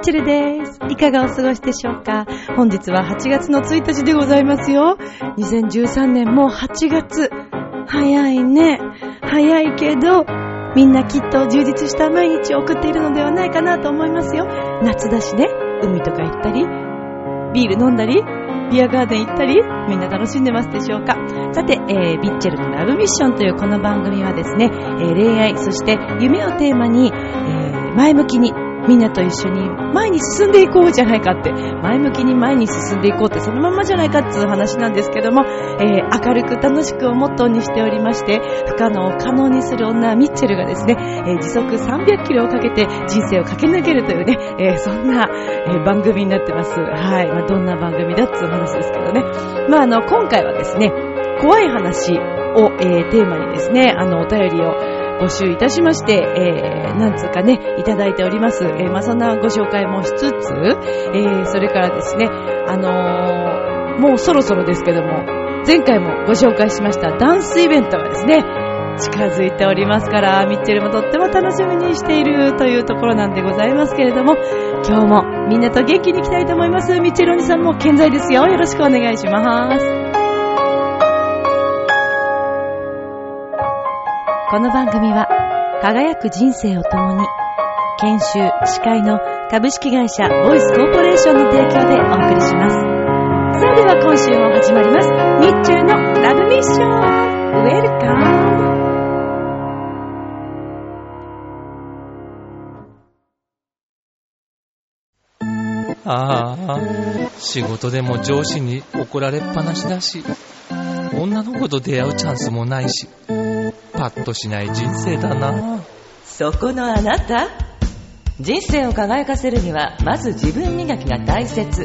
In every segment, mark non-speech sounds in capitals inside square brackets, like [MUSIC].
チェルです。いかがお過ごしでしょうか？本日は8月の1日でございますよ。2013年もう8月。早いね。早いけど、みんなきっと充実した毎日を送っているのではないかなと思いますよ。夏だしね。海とか行ったり、ビール飲んだり、ビアガーデン行ったり、みんな楽しんでますでしょうかさて、えー、ビッチェルのラブミッションというこの番組はですね、えー恋愛、そして夢をテーマに、えー前向きに、みんなと一緒に前に進んでいこうじゃないかって、前向きに前に進んでいこうってそのままじゃないかっていう話なんですけども、えー明るく楽しくをモットーにしておりまして、不可能を可能にする女、ミッチェルがですね、えー時速300キロをかけて人生を駆け抜けるというね、えーそんな、え番組になってます。はい。まあ、どんな番組だっていう話ですけどね。まあ、あの、今回はですね、怖い話を、えテーマにですね、あの、お便りを募集いたしまして、えー、なんつうかね、いただいております。えー、まあ、そんなご紹介もしつつ、えー、それからですね、あのもうそろそろですけども、前回もご紹介しましたダンスイベントがですね、近づいておりますから、ミッチェルもとっても楽しみにしているというところなんでございますけれども、今日もみんなと元気に行きたいと思います。ミッチェルお兄さんも健在ですよ。よろしくお願いします。この番組は、輝く人生を共に、研修、司会の株式会社ボイスコーポレーションの提供でお送りします。それでは今週も始まります。ミッチェルのラブミッション。ウェルカム。ああ、仕事でも上司に怒られっぱなしだし、女の子と出会うチャンスもないし、パッとしない人生だな。そこのあなた。人生を輝かせるにはまず自分磨きが大切。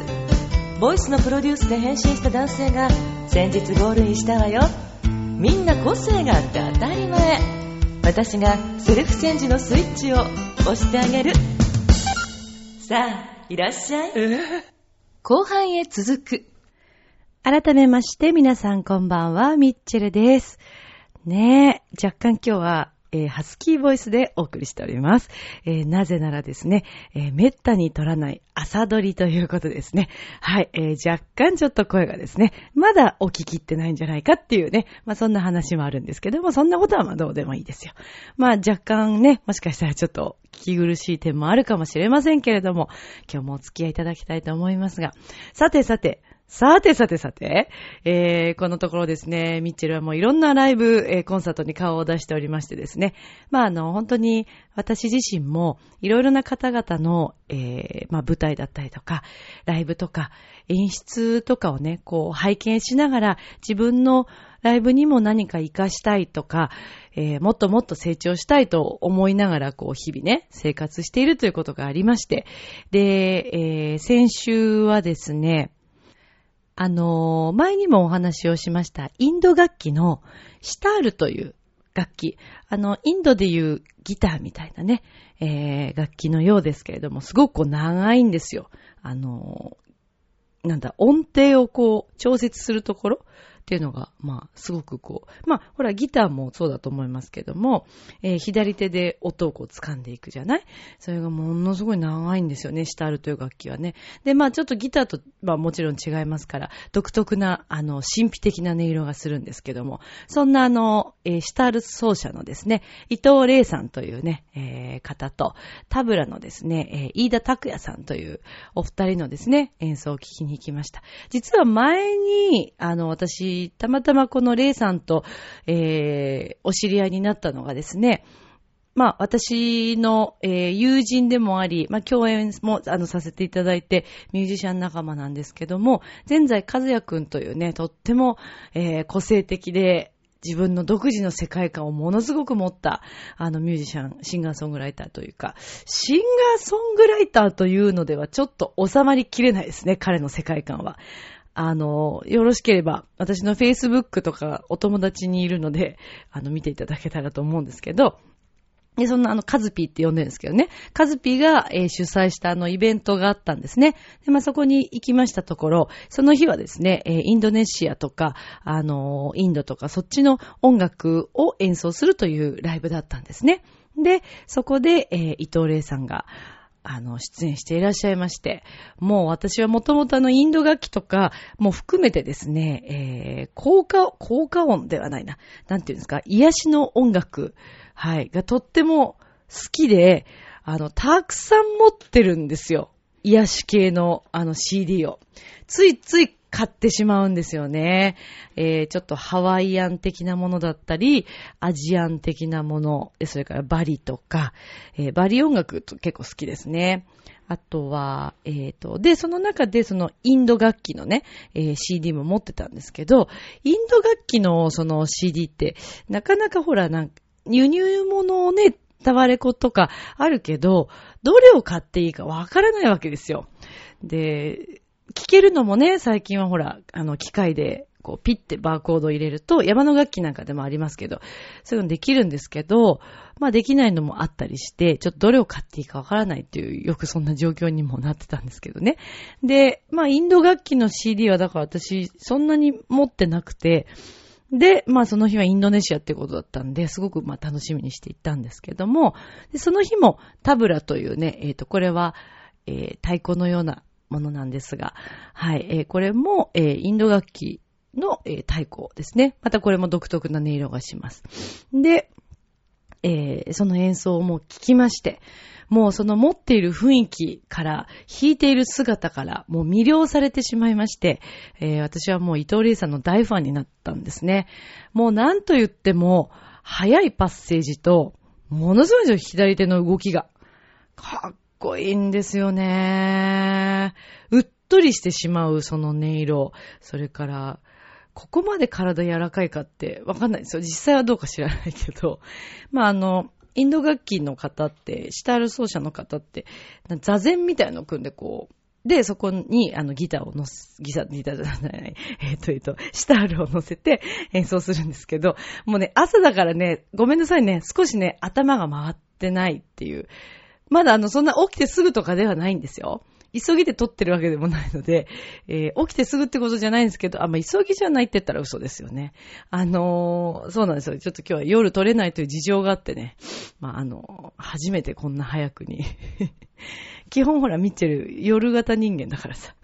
ボイスのプロデュースで変身した男性が先日ゴールインしたわよ。みんな個性があって当たり前。私がセルフチェンジのスイッチを押してあげる。さあいらっしゃい。[LAUGHS] 後半へ続く。改めまして皆さんこんばんは、ミッチェルです。ねえ、若干今日は、えーハスキーボイスでお送りしております。えーなぜならですね、えーめったに撮らない朝撮りということですね。はい、えー若干ちょっと声がですね、まだお聞きってないんじゃないかっていうね、まあそんな話もあるんですけども、そんなことはまあどうでもいいですよ。まあ若干ね、もしかしたらちょっと聞き苦しい点もあるかもしれませんけれども、今日もお付き合いいただきたいと思いますが、さてさて、さてさてさて、えー、このところですね、ミッチェルはもういろんなライブ、えーコンサートに顔を出しておりましてですね、まああの、本当に私自身もいろいろな方々の、えー、まあ舞台だったりとか、ライブとか、演出とかをね、こう拝見しながら自分のライブにも何か活かしたいとか、えーもっともっと成長したいと思いながら、こう、日々ね、生活しているということがありまして、で、えー先週はですね、あのー前にもお話をしました、インド楽器のシタールという楽器。あの、インドでいうギターみたいなね、えー楽器のようですけれども、すごく長いんですよ。あのーなんだ、音程をこう、調節するところっていうのが、まあ、すごくこう、まあ、ほら、ギターもそうだと思いますけども、えー左手で音をこう掴んでいくじゃない？それがものすごい長いんですよね、シタールという楽器はね。で、まあ、ちょっとギターと、まあ、もちろん違いますから、独特な、あの、神秘的な音色がするんですけども、そんなあの、えーシタール奏者のですね、伊藤玲さんというね、えー方と、タブラのですね、えー飯田拓也さんというお二人のですね、演奏を聞きに行きました。実は前に、あの、私、たまたまこのレイさんと、えーお知り合いになったのがですね、まあ、私の、えー友人でもあり、まあ、共演も、あの、させていただいて、ミュージシャン仲間なんですけども、前在和也くんというね、とっても、えー個性的で、自分の独自の世界観をものすごく持った、あのミュージシャン、シンガーソングライターというか、シンガーソングライターというのではちょっと収まりきれないですね、彼の世界観は。あの、よろしければ、私の Facebook とかお友達にいるので、[LAUGHS] あの、見ていただけたらと思うんですけど、で、そんなあの、カズピーって呼んでるんですけどね。カズピーが、えー、主催したあの、イベントがあったんですね。で、まあ、そこに行きましたところ、その日はですね、えー、インドネシアとか、あのー、インドとか、そっちの音楽を演奏するというライブだったんですね。で、そこで、えー、伊藤玲さんが、あの、出演していらっしゃいまして、もう私はもともとあの、インド楽器とかも含めてですね、えー、効果、効果音ではないな。なんていうんですか、癒しの音楽、はい、がとっても好きで、あの、たくさん持ってるんですよ。癒し系のあの CD を。ついつい買ってしまうんですよね。えー、ちょっとハワイアン的なものだったり、アジアン的なもの、それからバリとか、えー、バリ音楽結構好きですね。あとは、えっ、ー、と、で、その中でそのインド楽器のね、えー、CD も持ってたんですけど、インド楽器のその CD って、なかなかほら、なんか、輸入物をね、タワレコとかあるけど、どれを買っていいかわからないわけですよ。で、聞けるのもね、最近はほら、あの、機械で、こう、ピッてバーコードを入れると、山の楽器なんかでもありますけど、そういうのできるんですけど、まあできないのもあったりして、ちょっとどれを買っていいかわからないっていう、よくそんな状況にもなってたんですけどね。で、まあインド楽器の CD はだから私、そんなに持ってなくて、で、まあその日はインドネシアってことだったんで、すごくまあ楽しみにしていったんですけども、でその日もタブラというね、えっ、ー、と、これは、えー、太鼓のようなものなんですが、はい、えー、これも、えー、インド楽器の、えー、太鼓ですね。またこれも独特な音色がします。で、えー、その演奏をもう聞きまして、もうその持っている雰囲気から、弾いている姿から、もう魅了されてしまいまして、えー、私はもう伊藤玲さんの大ファンになったんですね。もう何と言っても、速いパッセージと、ものすごい左手の動きが、かっこいいんですよね。うっとりしてしまうその音色、それから、ここまで体柔らかいかってわかんないですよ。実際はどうか知らないけど。まあ、あの、インド楽器の方って、シタール奏者の方って、座禅みたいのを組んでこう、で、そこに、あの、ギターを乗せ、ギター、ギターじゃない、[LAUGHS] えっ、と、えっ、と、シタールを乗せて演奏するんですけど、もうね、朝だからね、ごめんなさいね、少しね、頭が回ってないっていう。まだあの、そんな起きてすぐとかではないんですよ。急ぎで撮ってるわけでもないので、[LAUGHS] えー、起きてすぐってことじゃないんですけど、あ、まあ、急ぎじゃないって言ったら嘘ですよね。あのー、そうなんですよ。ちょっと今日は夜撮れないという事情があってね。まあ、あのー、初めてこんな早くに [LAUGHS] 基本ほら、ミッチェル、夜型人間だからさ。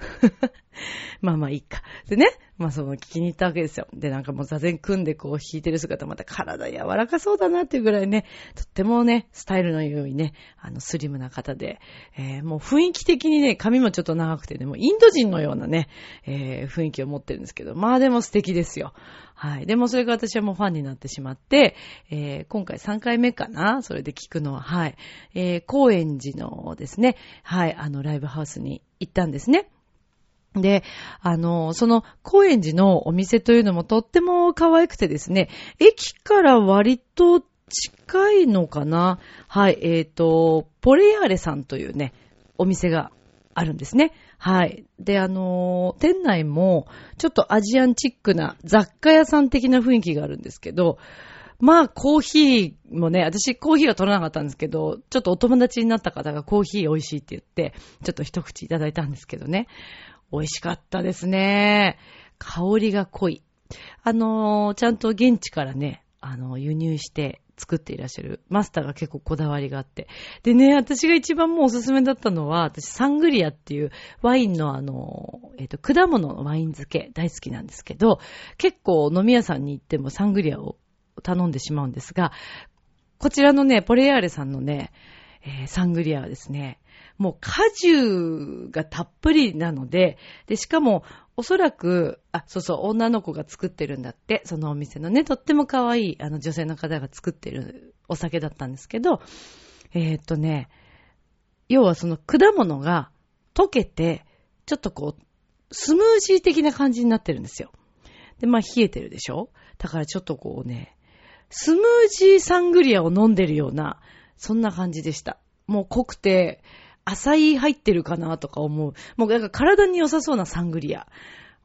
[LAUGHS] まあまあいいか。でね、まあその聞きに行ったわけですよ。で、なんかもう座禅組んでこう弾いてる姿また体柔らかそうだなっていうぐらいね、とってもね、スタイルの良いね、あのスリムな方で、えー、もう雰囲気的にね、髪もちょっと長くてね、もうインド人のようなね、えー、雰囲気を持ってるんですけど、まあでも素敵ですよ。はい。でもそれが私はもうファンになってしまって、えー、今回3回目かな？それで聞くのは、はい。えー、高円寺のですね、はい、あの、ライブハウスに行ったんですね。で、あの、その高円寺のお店というのもとっても可愛くてですね、駅から割と近いのかな？はい、えっ、ー、と、ポレアーレさんというね、お店があるんですね。はい。で、あの店内もちょっとアジアンチックな雑貨屋さん的な雰囲気があるんですけど、まあ、コーヒーもね、私コーヒーは取らなかったんですけど、ちょっとお友達になった方がコーヒー美味しいって言って、ちょっと一口いただいたんですけどね。美味しかったですね。香りが濃い。あのー、ちゃんと現地からね、あのー、輸入して作っていらっしゃるマスターが結構こだわりがあって。でね、私が一番もうおすすめだったのは、私サングリアっていうワインのあの、えっ、ー、と、果物のワイン漬け大好きなんですけど、結構飲み屋さんに行ってもサングリアを頼んでしまうんですが、こちらのね、ポレアーレさんのね、えー、サングリアはですね、もう果汁がたっぷりなので、で、しかも、おそらく、あ、そうそう、女の子が作ってるんだって、そのお店のね、とっても可愛い、あの、女性の方が作ってるお酒だったんですけど、えー、っとね、要はその果物が溶けて、ちょっとこう、スムージー的な感じになってるんですよ。で、まあ、冷えてるでしょ？だからちょっとこうね、スムージーサングリアを飲んでるような、そんな感じでした。もう濃くて、浅い入ってるかなとか思う。もうなんか体に良さそうなサングリア。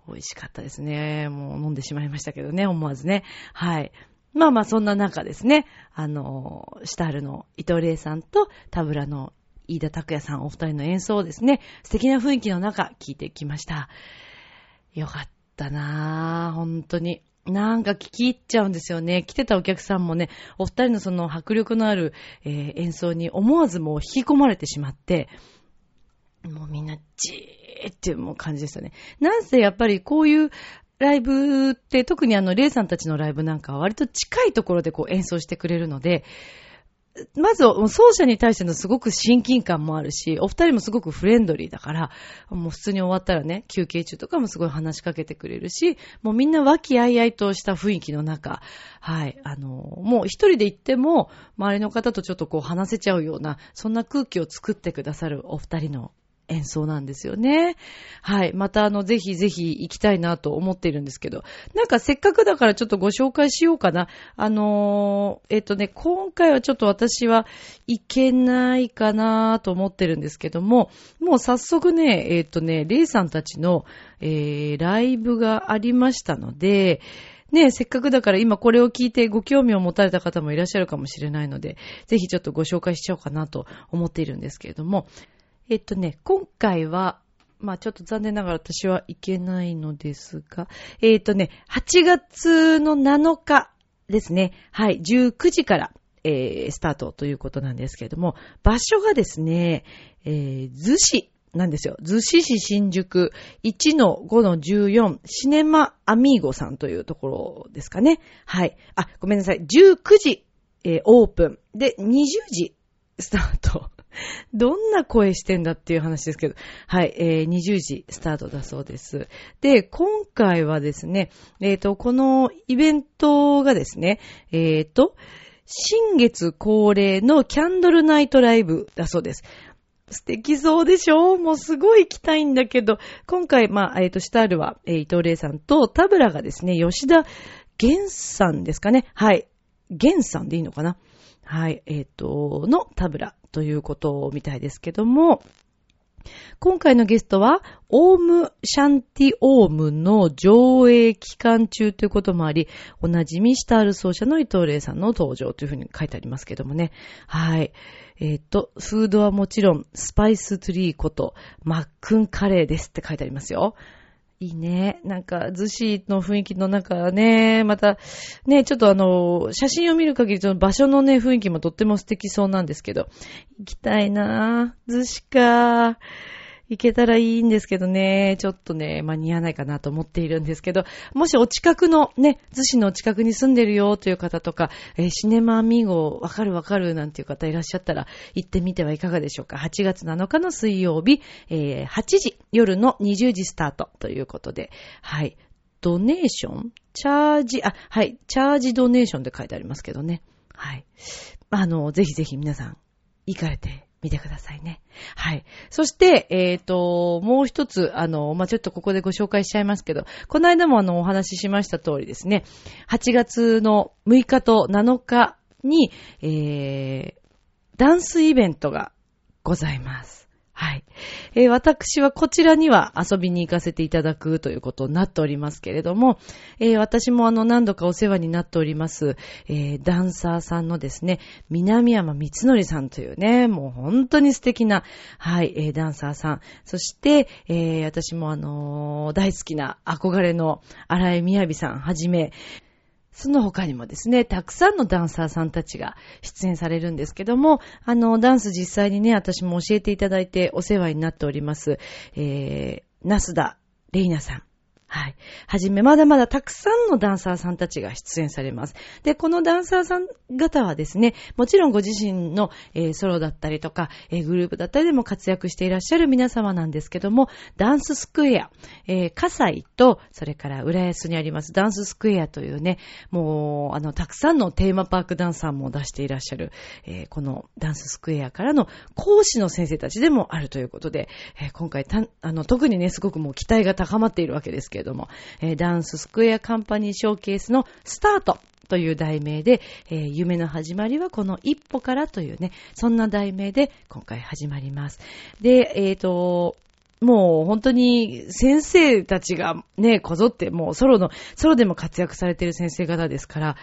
美味しかったですね。もう飲んでしまいましたけどね、思わずね。はい。まあまあそんな中ですね、あの、シタールの伊藤玲さんとタブラの飯田拓也さんお二人の演奏をですね、素敵な雰囲気の中聞いてきました。よかったなぁ、本当に。なんか聞き入っちゃうんですよね。来てたお客さんもね、お二人のその迫力のある、えー、演奏に思わずもう引き込まれてしまって、もうみんなじーっていうもう感じでしたね。なんせやっぱりこういうライブって特にあの、レイさんたちのライブなんかは割と近いところでこう演奏してくれるので、まず、奏者に対してのすごく親近感もあるし、お二人もすごくフレンドリーだから、もう普通に終わったらね、休憩中とかもすごい話しかけてくれるし、もうみんな和気あいあいとした雰囲気の中、はい、あの、もう一人で行っても、周りの方とちょっとこう話せちゃうような、そんな空気を作ってくださるお二人の演奏なんですよね。はい。またあの、ぜひぜひ行きたいなと思っているんですけど、なんかせっかくだからちょっとご紹介しようかな。あのー、えっ、とね、今回はちょっと私は行けないかなと思ってるんですけども、もう早速ね、えっ、とね、レイさんたちの、えー、ライブがありましたので、ねせっかくだから今これを聞いてご興味を持たれた方もいらっしゃるかもしれないので、ぜひちょっとご紹介しちゃおうかなと思っているんですけれども、えっとね、今回は、まあちょっと残念ながら私は行けないのですが、えっとね、8月の7日ですね、はい、19時から、えー、スタートということなんですけれども、場所がですね、えー、逗子なんですよ。逗子市新宿1-5-14シネマアミーゴさんというところですかね。はい。あ、ごめんなさい。19時、えー、オープン。で、20時スタート。[LAUGHS] どんな声してんだっていう話ですけど、はい、えー、20時スタートだそうです。で、今回はですね、えっ、ー、と、このイベントがですね、えっ、ー、と、新月恒例のキャンドルナイトライブだそうです。素敵そうでしょ？もうすごい行きたいんだけど、今回、まあ、えっ、ー、と、シタールは、えー、伊藤玲さんと、タブラがですね、吉田源さんですかね。はい。源さんでいいのかな？はい。えっ、ー、と、のタブラということみたいですけども、今回のゲストは、オームシャンティオームの上映期間中ということもあり、おなじみシタール奏者の伊藤玲さんの登場というふうに書いてありますけどもね。はい。えっ、と、フードはもちろん、スパイストリーこと、マックンカレーですって書いてありますよ。いいね。なんか、寿司の雰囲気の中ね、また、ね、ちょっとあの、写真を見る限り、場所のね、雰囲気もとっても素敵そうなんですけど、行きたいなぁ。寿司かぁ。行けたらいいんですけどね、ちょっとね、間に合わないかなと思っているんですけど、もしお近くのね、逗子の近くに住んでるよという方とか、えー、シネマアミーゴわかるわかるなんていう方いらっしゃったら、行ってみてはいかがでしょうか。8月7日の水曜日、えー、8時、夜の20時スタートということで、はい。ドネーション？チャージ、あ、はい。チャージドネーションって書いてありますけどね。はい。あの、ぜひぜひ皆さん、行かれて見てくださいね。はい。そして、えっ、ー、と、もう一つ、あの、まあ、ちょっとここでご紹介しちゃいますけど、この間もあの、お話ししました通りですね、8月の6日と7日に、えー、ダンスイベントがございます。はい。えー、私はこちらには遊びに行かせていただくということになっておりますけれども、えー、私もあの何度かお世話になっております、えー、ダンサーさんのですね、南山光則さんというね、もう本当に素敵な、はい、えー、ダンサーさん。そして、えー、私もあの大好きな憧れの荒井みやびさんはじめ、その他にもですね、たくさんのダンサーさんたちが出演されるんですけども、あの、ダンス実際にね、私も教えていただいてお世話になっております、えー、ナスダ・レイナさん。はい。はじめ、まだまだたくさんのダンサーさんたちが出演されます。で、このダンサーさん方はですね、もちろんご自身の、えー、ソロだったりとか、えー、グループだったりでも活躍していらっしゃる皆様なんですけども、ダンススクエア、えー、葛西と、それから浦安にありますダンススクエアというね、もう、あの、たくさんのテーマパークダンサーも出していらっしゃる、えー、このダンススクエアからの講師の先生たちでもあるということで、え、今回た、あの、特にね、すごくもう期待が高まっているわけですけれども、えー、ダンススクエアカンパニーショーケースのスタートという題名で、えー、夢の始まりはこの一歩からというね、そんな題名で今回始まります。で、えっ、ー、と、もう本当に先生たちがね、こぞってもうソロの、ソロでも活躍されている先生方ですから、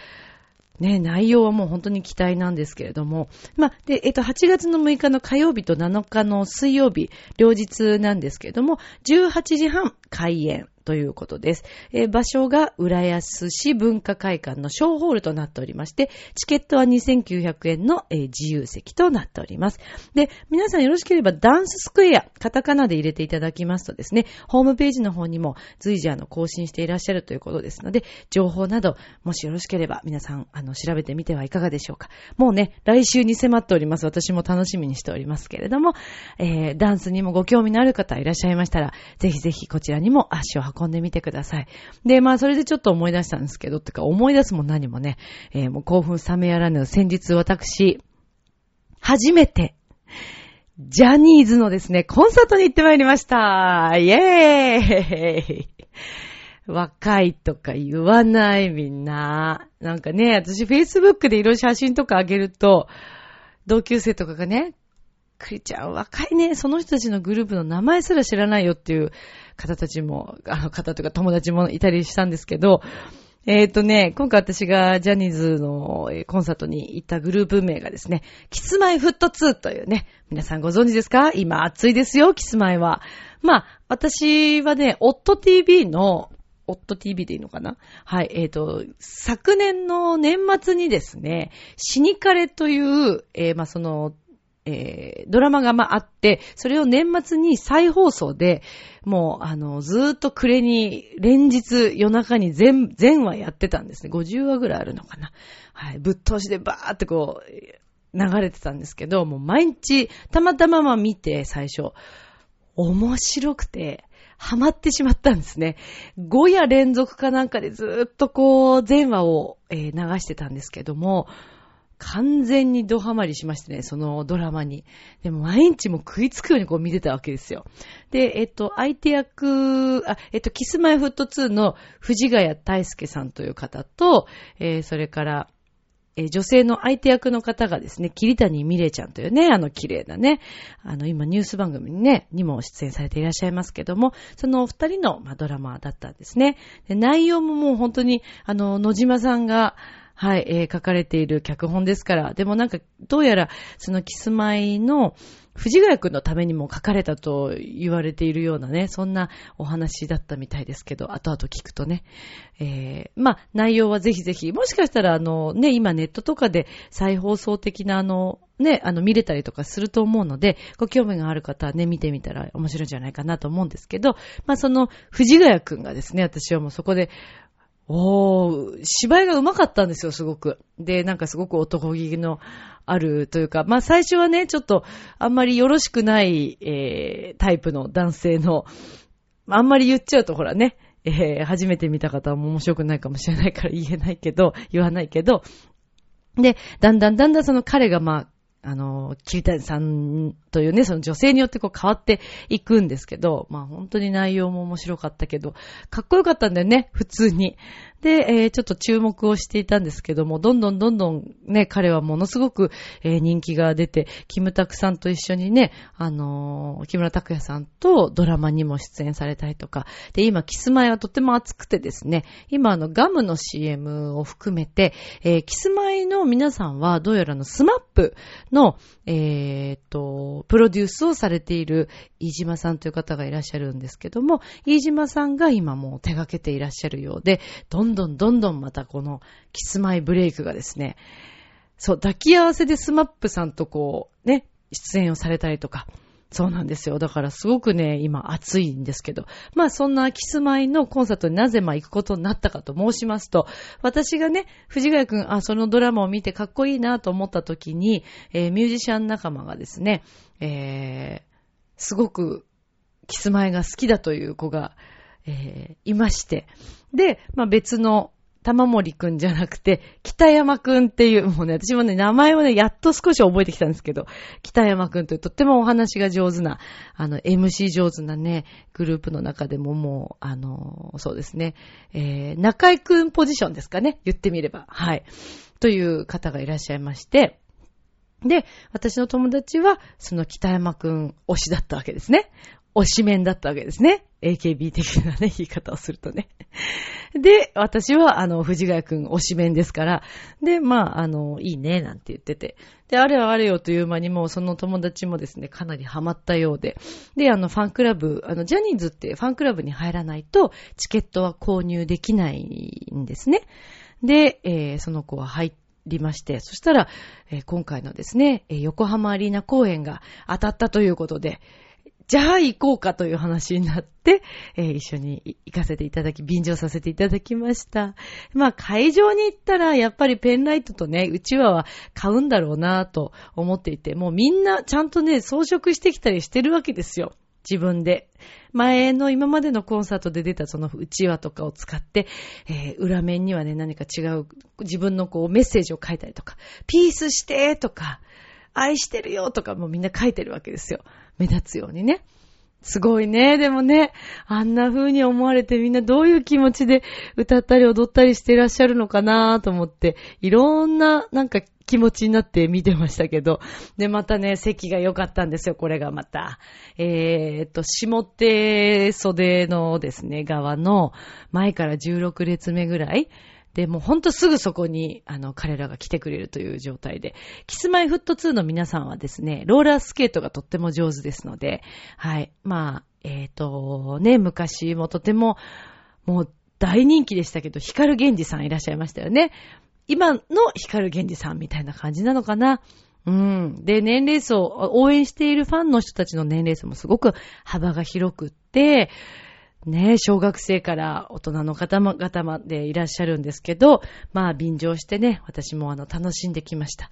ね、内容はもう本当に期待なんですけれども。まあ、で、えっと、8月の6日の火曜日と7日の水曜日、両日なんですけれども、18時半開演。ということです。えー、場所が浦安市文化会館の小ホールとなっておりまして、チケットは2900円の、えー、自由席となっております。で、皆さんよろしければダンススクエア、カタカナで入れていただきますとですね、ホームページの方にも随時あの更新していらっしゃるということですので、情報など、もしよろしければ皆さんあの調べてみてはいかがでしょうか。もうね、来週に迫っております。私も楽しみにしておりますけれども、えー、ダンスにもご興味のある方いらっしゃいましたら、ぜひぜひこちらににも足を運んでみてください。で、まあ、それでちょっと思い出したんですけど、ってか思い出すも何もね、えー、もう興奮冷めやらぬ先日私、初めて、ジャニーズのですね、コンサートに行ってまいりました。イェーイ若いとか言わないみんな。なんかね、私 Facebook でいろいろ写真とかあげると、同級生とかがね、クリちゃん若いね、その人たちのグループの名前すら知らないよっていう方たちも、あの方とか友達もいたりしたんですけど、えっ、ー、とね、今回私がジャニーズのコンサートに行ったグループ名がですね、キスマイフット2というね、皆さんご存知ですか？今暑いですよ、キスマイは。まあ、私はね、オット TV の、オット TV でいいのかな？はい、えっ、ー、と、昨年の年末にですね、死にかれという、えー、まあ、その、えー、ドラマがまああって、それを年末に再放送で、もう、あの、ずーっと暮れに、連日夜中に全、全話やってたんですね。50話ぐらいあるのかな。はい。ぶっ通しでバーってこう、流れてたんですけど、もう毎日、たまたまま見て、最初、面白くて、ハマってしまったんですね。5夜連続かなんかでずーっとこう、全話を、えー、流してたんですけども、完全にドハマりしましてね、そのドラマに。でも毎日も食いつくようにこう見てたわけですよ。で、えっと、相手役、あ、えっと、キスマイフット2の藤ヶ谷大介さんという方と、えー、それから、えー、女性の相手役の方がですね、桐谷美玲ちゃんというね、あの綺麗なね、あの今ニュース番組にね、にも出演されていらっしゃいますけども、そのお二人の、まあ、ドラマだったんですね。で内容ももう本当に、あの、野島さんが、はい、えー、書かれている脚本ですから、でもなんか、どうやら、そのキスマイの、藤ヶ谷くんのためにも書かれたと言われているようなね、そんなお話だったみたいですけど、後々聞くとね。えー、まあ、内容はぜひぜひ、もしかしたらあの、ね、今ネットとかで再放送的なあの、ね、あの、見れたりとかすると思うので、ご興味がある方はね、見てみたら面白いんじゃないかなと思うんですけど、まあ、その、藤ヶ谷くんがですね、私はもうそこで、おー、芝居が上手かったんですよ、すごく。で、なんかすごく男気のあるというか、まあ最初はね、ちょっとあんまりよろしくない、えー、タイプの男性の、あんまり言っちゃうとほらね、えー、初めて見た方も面白くないかもしれないから言えないけど、言わないけど、で、だんだんだんだんその彼がまあ、あの、桐谷さんというね、その女性によってこう変わっていくんですけど、まあ本当に内容も面白かったけど、かっこよかったんだよね、普通に。で、えー、ちょっと注目をしていたんですけども、どんどんどんどんね、彼はものすごく、えー、人気が出て、キムタクさんと一緒にね、あのー、木村拓哉さんとドラマにも出演されたりとか、で、今、キスマイはとても熱くてですね、今、あの、ガムの CM を含めて、えー、キスマイの皆さんは、どうやらあのスマップの、えー、っと、プロデュースをされている飯島さんという方がいらっしゃるんですけども、飯島さんが今もう手掛けていらっしゃるようで、どんどんどんどんまたこのキスマイブレイクがですね、そう、抱き合わせでスマップさんとこう、ね、出演をされたりとか、そうなんですよ。だからすごくね、今熱いんですけど。まあそんなキスマイのコンサートになぜまあ行くことになったかと申しますと、私がね、藤ヶ谷くん、あ、そのドラマを見てかっこいいなと思った時に、えー、ミュージシャン仲間がですね、えー、すごくキスマイが好きだという子が、えー、いまして。で、まあ別の玉森くんじゃなくて、北山くんっていう、もうね、私もね、名前をね、やっと少し覚えてきたんですけど、北山くんというとってもお話が上手な、あの、MC 上手なね、グループの中でももう、あの、そうですね、えー、中井くんポジションですかね、言ってみれば。はい。という方がいらっしゃいまして、で、私の友達は、その北山くん推しだったわけですね。推しメンだったわけですね。AKB 的なね、言い方をするとね。で、私は、あの、藤ヶ谷くん推しメンですから、で、まあ、あの、いいね、なんて言ってて。で、あれはあれよという間にもうその友達もですね、かなりハマったようで。で、あの、ファンクラブ、あの、ジャニーズってファンクラブに入らないと、チケットは購入できないんですね。で、えー、その子は入りまして、そしたら、えー、今回のですね、え横浜アリーナ公演が当たったということで、じゃあ行こうかという話になって、えー、一緒に行かせていただき、便乗させていただきました。まあ会場に行ったら、やっぱりペンライトとね、うちわは買うんだろうなと思っていて、もうみんなちゃんとね、装飾してきたりしてるわけですよ。自分で。前の今までのコンサートで出たそのうちわとかを使って、えー、裏面にはね、何か違う自分のこうメッセージを書いたりとか、ピースしてとか、愛してるよとかもみんな書いてるわけですよ。目立つようにね。すごいね。でもね、あんな風に思われてみんなどういう気持ちで歌ったり踊ったりしてらっしゃるのかなと思って、いろんななんか気持ちになって見てましたけど。で、またね、席が良かったんですよ、これがまた。えー、っと、下手袖のですね、側の前から16列目ぐらい。で、もうほんとすぐそこに、あの、彼らが来てくれるという状態で、キスマイフット2の皆さんはですね、ローラースケートがとっても上手ですので、はい。まあ、えっ、ー、と、ね、昔もとても、もう大人気でしたけど、ヒカルゲンジさんいらっしゃいましたよね。今のヒカルゲンジさんみたいな感じなのかな。うん。で、年齢層、応援しているファンの人たちの年齢層もすごく幅が広くって、ね、小学生から大人の方々までいらっしゃるんですけど、まあ、便乗してね、私もあの、楽しんできました。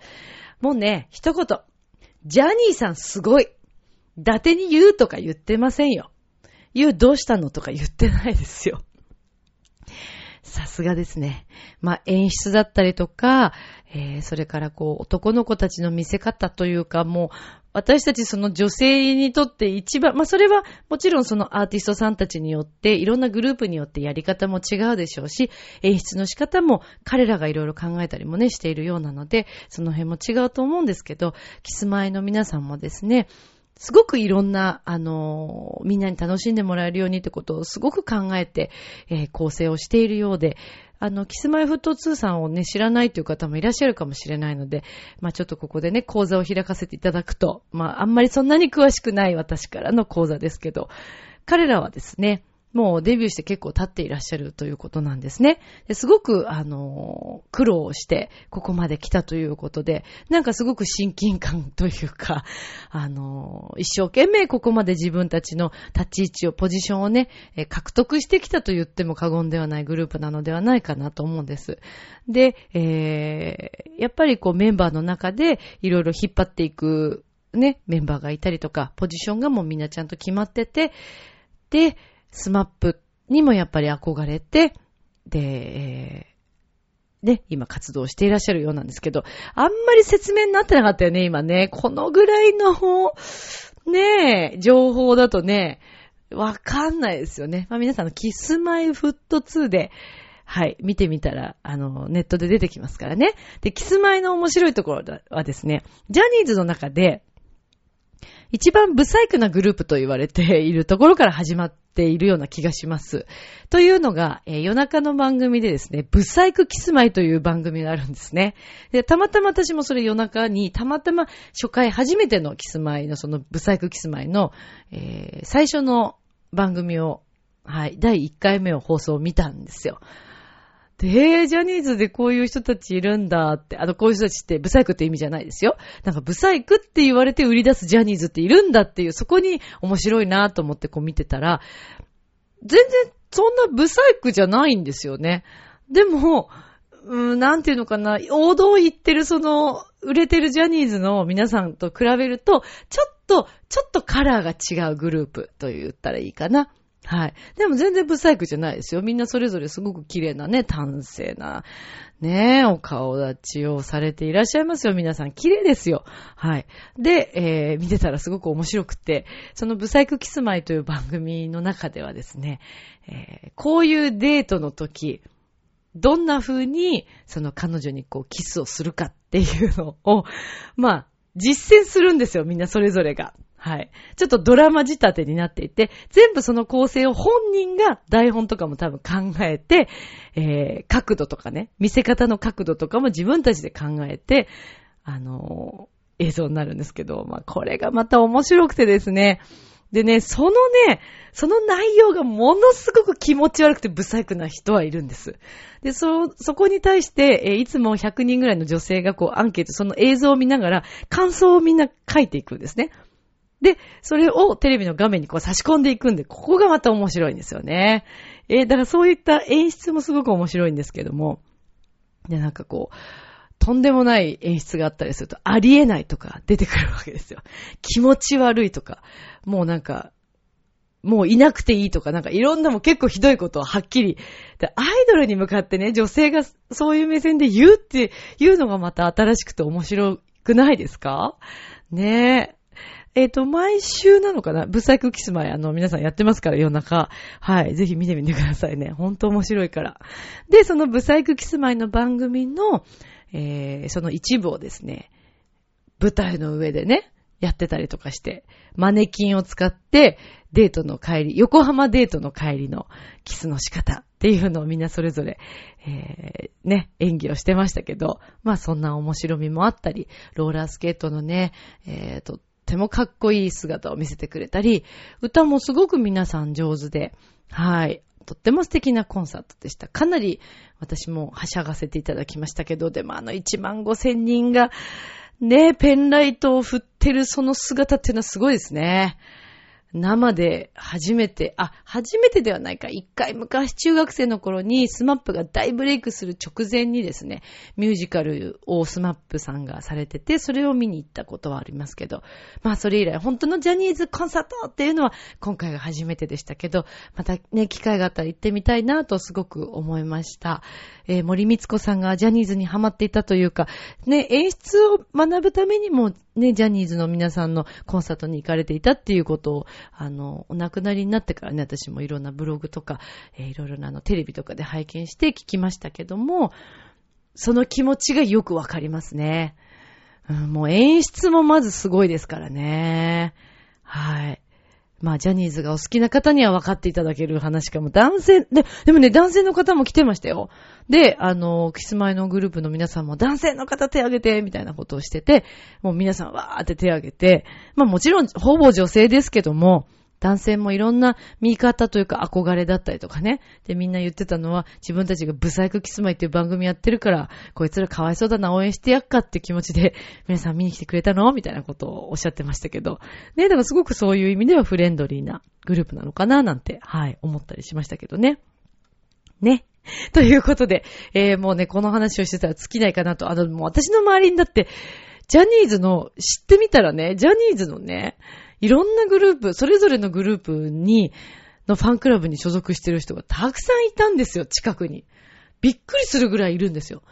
もうね、一言。ジャニーさんすごい。伊達に言うとか言ってませんよ。言うどうしたのとか言ってないですよ。さすがですね。まあ、演出だったりとか、えー、それからこう、男の子たちの見せ方というか、もう、私たちその女性にとって一番、まあそれはもちろんそのアーティストさんたちによって、いろんなグループによってやり方も違うでしょうし、演出の仕方も彼らがいろいろ考えたりもね、しているようなので、その辺も違うと思うんですけど、キスマイの皆さんもですね、すごくいろんな、あの、みんなに楽しんでもらえるようにってことをすごく考えて、えー、構成をしているようで、あの、キスマイフット2さんをね、知らないという方もいらっしゃるかもしれないので、まあちょっとここでね、講座を開かせていただくと、まああんまりそんなに詳しくない私からの講座ですけど、彼らはですね、もうデビューして結構経っていらっしゃるということなんですね。すごく、あの、苦労して、ここまで来たということで、なんかすごく親近感というか、[LAUGHS] あの、一生懸命ここまで自分たちの立ち位置を、ポジションをね、獲得してきたと言っても過言ではないグループなのではないかなと思うんです。で、えー、やっぱりこうメンバーの中でいろいろ引っ張っていくね、メンバーがいたりとか、ポジションがもうみんなちゃんと決まってて、で、スマップにもやっぱり憧れて、で、えー、ね、今活動していらっしゃるようなんですけど、あんまり説明になってなかったよね、今ね。このぐらいの、ねえ、情報だとね、わかんないですよね。まあ皆さんのキスマイフット2で、はい、見てみたら、あの、ネットで出てきますからね。で、キスマイの面白いところはですね、ジャニーズの中で、一番ブサイクなグループと言われているところから始まっているような気がします。というのが、えー、夜中の番組でですね、ブサイクキスマイという番組があるんですね。で、たまたま私もそれ夜中に、たまたま初回初めてのキスマイのそのブサイクキスマイの、えー、最初の番組を、はい、第1回目を放送を見たんですよ。で、えー、ジャニーズでこういう人たちいるんだって、あの、こういう人たちって、ブサイクって意味じゃないですよ。なんか、ブサイクって言われて売り出すジャニーズっているんだっていう、そこに面白いなと思ってこう見てたら、全然そんなブサイクじゃないんですよね。でも、うん、なんていうのかな、王道言ってるその、売れてるジャニーズの皆さんと比べると、ちょっと、ちょっとカラーが違うグループと言ったらいいかな。はい。でも全然ブサイクじゃないですよ。みんなそれぞれすごく綺麗なね、端正な、ね、お顔立ちをされていらっしゃいますよ。皆さん綺麗ですよ。はい。で、えー、見てたらすごく面白くて、そのブサイクキスマイという番組の中ではですね、えー、こういうデートの時、どんな風に、その彼女にこうキスをするかっていうのを、まあ、実践するんですよ、みんなそれぞれが。はい。ちょっとドラマ仕立てになっていて、全部その構成を本人が台本とかも多分考えて、えー、角度とかね、見せ方の角度とかも自分たちで考えて、あのー、映像になるんですけど、まあ、これがまた面白くてですね、でね、そのね、その内容がものすごく気持ち悪くて不細工な人はいるんです。で、そ、そこに対して、え、いつも100人ぐらいの女性がこうアンケート、その映像を見ながら感想をみんな書いていくんですね。で、それをテレビの画面にこう差し込んでいくんで、ここがまた面白いんですよね。えー、だからそういった演出もすごく面白いんですけども、で、なんかこう、とんでもない演出があったりすると、ありえないとか出てくるわけですよ。[LAUGHS] 気持ち悪いとか、もうなんか、もういなくていいとか、なんかいろんなも結構ひどいことをはっきり、アイドルに向かってね、女性がそういう目線で言うっていうのがまた新しくて面白くないですか？ねえ。えっ、ー、と、毎週なのかな？ブサイクキスマイ、あの、皆さんやってますから、夜中。はい。ぜひ見てみてくださいね。ほんと面白いから。で、そのブサイクキスマイの番組の、えー、その一部をですね、舞台の上でね、やってたりとかして、マネキンを使ってデートの帰り、横浜デートの帰りのキスの仕方っていうのをみんなそれぞれ、えー、ね、演技をしてましたけど、まあそんな面白みもあったり、ローラースケートのね、えー、とてもかっこいい姿を見せてくれたり、歌もすごく皆さん上手で、はい。とっても素敵なコンサートでした。かなり私もはしゃがせていただきましたけど、でもあの1万5千人が、ね、ペンライトを振ってるその姿っていうのはすごいですね。生で初めて、あ、初めてではないか。一回昔中学生の頃にスマップが大ブレイクする直前にですね、ミュージカルをスマップさんがされてて、それを見に行ったことはありますけど、まあそれ以来、本当のジャニーズコンサートっていうのは今回が初めてでしたけど、またね、機会があったら行ってみたいなとすごく思いました。えー、森光子さんがジャニーズにハマっていたというか、ね、演出を学ぶためにもね、ジャニーズの皆さんのコンサートに行かれていたっていうことを、あの、お亡くなりになってからね、私もいろんなブログとか、えー、いろいろなあの、テレビとかで拝見して聞きましたけども、その気持ちがよくわかりますね。うん、もう演出もまずすごいですからね。はい。まあ、ジャニーズがお好きな方には分かっていただける話かも。男性、で、でもね、男性の方も来てましたよ。で、あの、キスマイのグループの皆さんも男性の方手挙げて、みたいなことをしてて、もう皆さんわーって手挙げて、まあもちろん、ほぼ女性ですけども、男性もいろんな見方というか憧れだったりとかね。で、みんな言ってたのは、自分たちがブサイクキスマイっていう番組やってるから、こいつらかわいそうだな、応援してやっかって気持ちで、皆さん見に来てくれたの？みたいなことをおっしゃってましたけど。ね、だからすごくそういう意味ではフレンドリーなグループなのかな、なんて、はい、思ったりしましたけどね。ね。[LAUGHS] ということで、えー、もうね、この話をしてたら尽きないかなと。あの、もう私の周りにだって、ジャニーズの、知ってみたらね、ジャニーズのね、いろんなグループ、それぞれのグループに、のファンクラブに所属してる人がたくさんいたんですよ、近くに。びっくりするぐらいいるんですよ。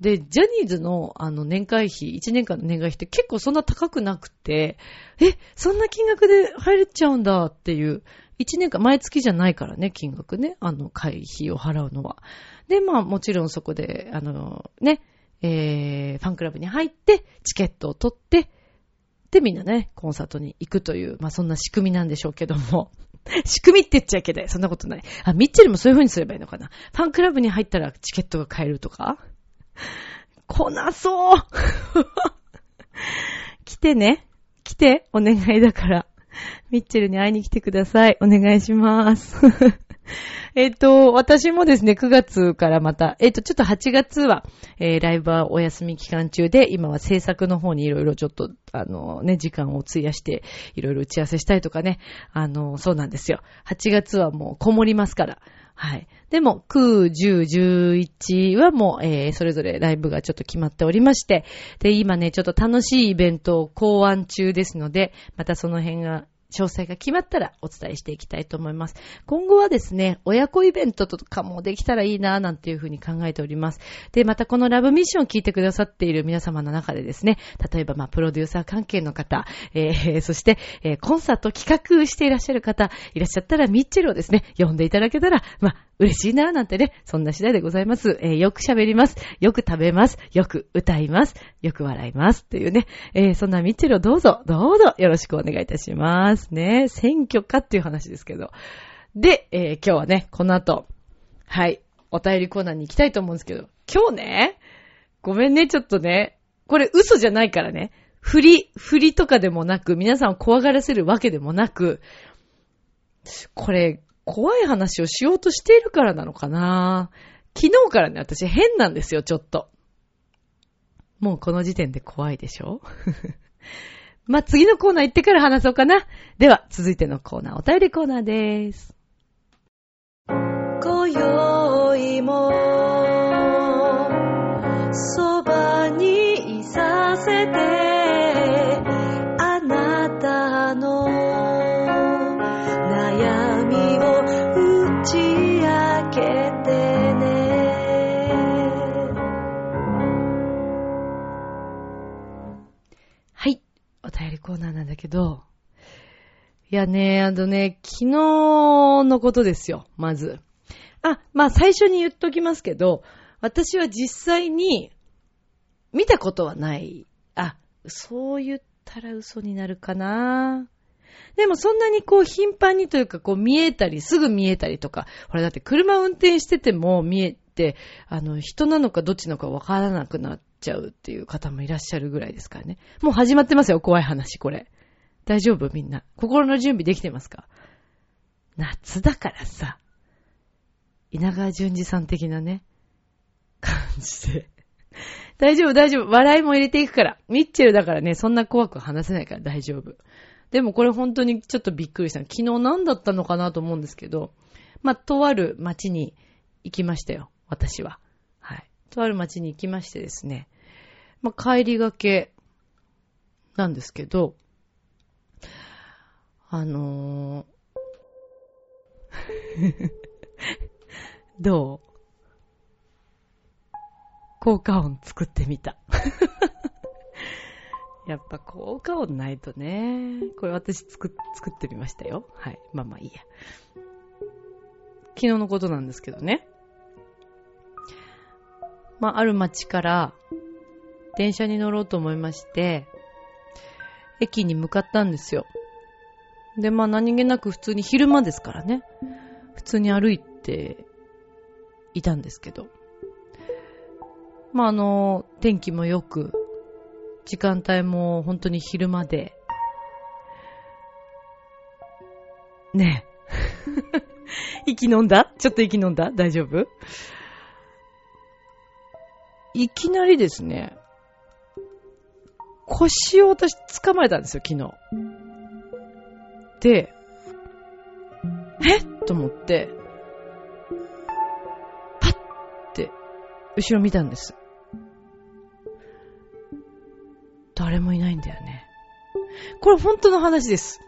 で、ジャニーズの、あの、年会費、1年間の年会費って結構そんな高くなくて、え、そんな金額で入れちゃうんだっていう、1年間、毎月じゃないからね、金額ね、あの、会費を払うのは。で、まあ、もちろんそこで、あの、ね、えー、ファンクラブに入って、チケットを取って、で、みんなね、コンサートに行くという、まあそんな仕組みなんでしょうけども。[LAUGHS] 仕組みって言っちゃいけない。そんなことない。あ、ミッチェルもそういう風にすればいいのかな。ファンクラブに入ったらチケットが買えるとか来なそう [LAUGHS] 来てね。来て。お願いだから。ミッチェルに会いに来てください。お願いします。[LAUGHS] [LAUGHS] えっと、私もですね、9月からまた、えっと、ちょっと8月は、えー、ライブはお休み期間中で、今は制作の方にいろいろちょっと、あのね、時間を費やして、いろいろ打ち合わせしたいとかね、あの、そうなんですよ。8月はもうこもりますから。はい。でも、9、10、11はもう、えー、それぞれライブがちょっと決まっておりまして、で、今ね、ちょっと楽しいイベントを考案中ですので、またその辺が詳細が決まったらお伝えしていきたいと思います。今後はですね、親子イベントとかもできたらいいなぁなんていうふうに考えております。で、またこのラブミッションを聞いてくださっている皆様の中でですね、例えばまあプロデューサー関係の方、えー、[LAUGHS] そして、えー、コンサート企画していらっしゃる方、いらっしゃったらミッチェルをですね、呼んでいただけたら、まあ、嬉しいなぁ、なんてね、そんな次第でございます。えーよく喋ります。よく食べます。よく歌います。よく笑います。っていうね、えーそんなミッチェルをどうぞ、どうぞよろしくお願いいたします。ね、選挙かっていう話ですけど。で、えー今日はね、この後、はい、お便りコーナーに行きたいと思うんですけど、今日ね、ごめんね、ちょっとね、これ嘘じゃないからね、振り、振りとかでもなく、皆さんを怖がらせるわけでもなく、これ、怖い話をしようとしているからなのかな昨日からね、私変なんですよ、ちょっと。もうこの時点で怖いでしょ [LAUGHS] ま、次のコーナー行ってから話そうかな。では、続いてのコーナー、お便りコーナーでーす。今宵もそコーナーなんだけど、いやね、あのね、昨日のことですよ、まず。あ、まあ最初に言っときますけど、私は実際に見たことはない。あ、そう言ったら嘘になるかな。でもそんなにこう頻繁にというかこう見えたり、すぐ見えたりとか、ほらだって車運転してても見えて、あの人なのかどっちなのかわからなくなってちゃうっていう方もいらっしゃるぐらいですからね。もう始まってますよ、怖い話これ。大丈夫みんな。心の準備できてますか？夏だからさ、稲川淳二さん的なね、感じで。大丈夫、大丈夫。笑いも入れていくから。ミッチェルだからね、そんな怖く話せないから大丈夫。でもこれ本当にちょっとびっくりした。昨日何だったのかなと思うんですけど、まあ、とある町に行きましたよ。私は。はい。とある町に行きましてですね。まあ、帰りがけなんですけど、あのー、[LAUGHS] どう？効果音作ってみた。[LAUGHS] やっぱ効果音ないとね。これ私作作ってみましたよ。はい。まあまあいいや。昨日のことなんですけどね。まあある町から電車に乗ろうと思いまして、駅に向かったんですよ。で、まあ何気なく普通に昼間ですからね。普通に歩いていたんですけど。まああの、天気も良く、時間帯も本当に昼間で。ねえ。[LAUGHS] 息飲んだ？ちょっと息飲んだ？大丈夫？いきなりですね、腰を私掴まれたんですよ、昨日。で、え？と思って、パッて、後ろ見たんです。誰もいないんだよね。これ本当の話です。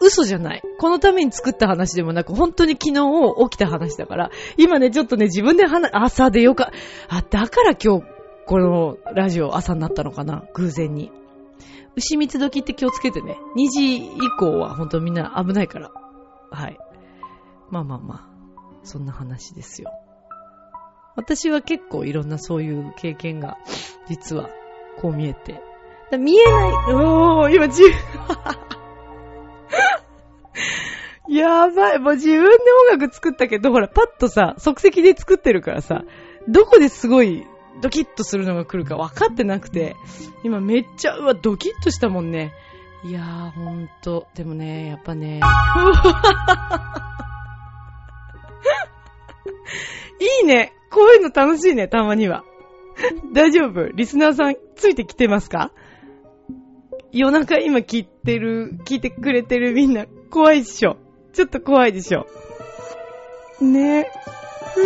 嘘じゃない。このために作った話でもなく、本当に昨日起きた話だから、今ね、ちょっとね、自分で話、朝でよか、あ、だから今日、このラジオ朝になったのかな？偶然に。牛蜜時って気をつけてね。2時以降は本当みんな危ないから。はい。まあまあまあ、そんな話ですよ。私は結構いろんなそういう経験が、実は、こう見えて。見えない、おー、今自分、[LAUGHS] やばい、もう自分で音楽作ったけど、ほら、パッとさ、即席で作ってるからさ、どこですごいドキッとするのが来るか分かってなくて、今めっちゃ、うわ、ドキッとしたもんね。いやー、ほんと。でもね、やっぱね、いいね。こういうの楽しいね、たまには。大丈夫？リスナーさん、ついてきてますか？夜中今聞いてる、聞いてくれてるみんな、怖いっしょ。ちょっと怖いでしょ。ねふぅ。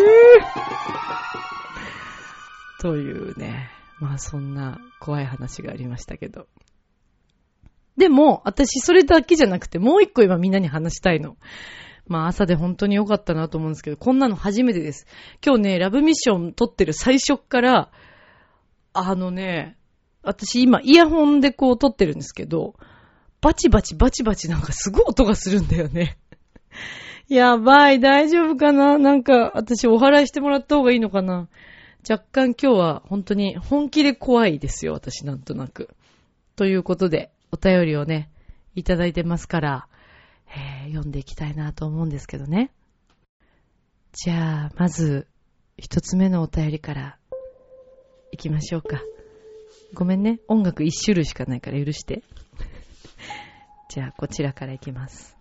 というね。まあそんな怖い話がありましたけど。でも、私それだけじゃなくて、もう一個今みんなに話したいの。まあ朝で本当に良かったなと思うんですけど、こんなの初めてです。今日ね、ラブミッション撮ってる最初から、あのね、私今イヤホンでこう撮ってるんですけど、バチバチバチバチなんかすごい音がするんだよね。[LAUGHS] やばい、大丈夫かな？なんか、私お払いしてもらった方がいいのかな？若干今日は本当に本気で怖いですよ、私なんとなく。ということで、お便りをね、いただいてますから、えー読んでいきたいなと思うんですけどね。じゃあ、まず、一つ目のお便りから、行きましょうか。ごめんね。音楽一種類しかないから許して。[LAUGHS] じゃあ、こちらから行きます。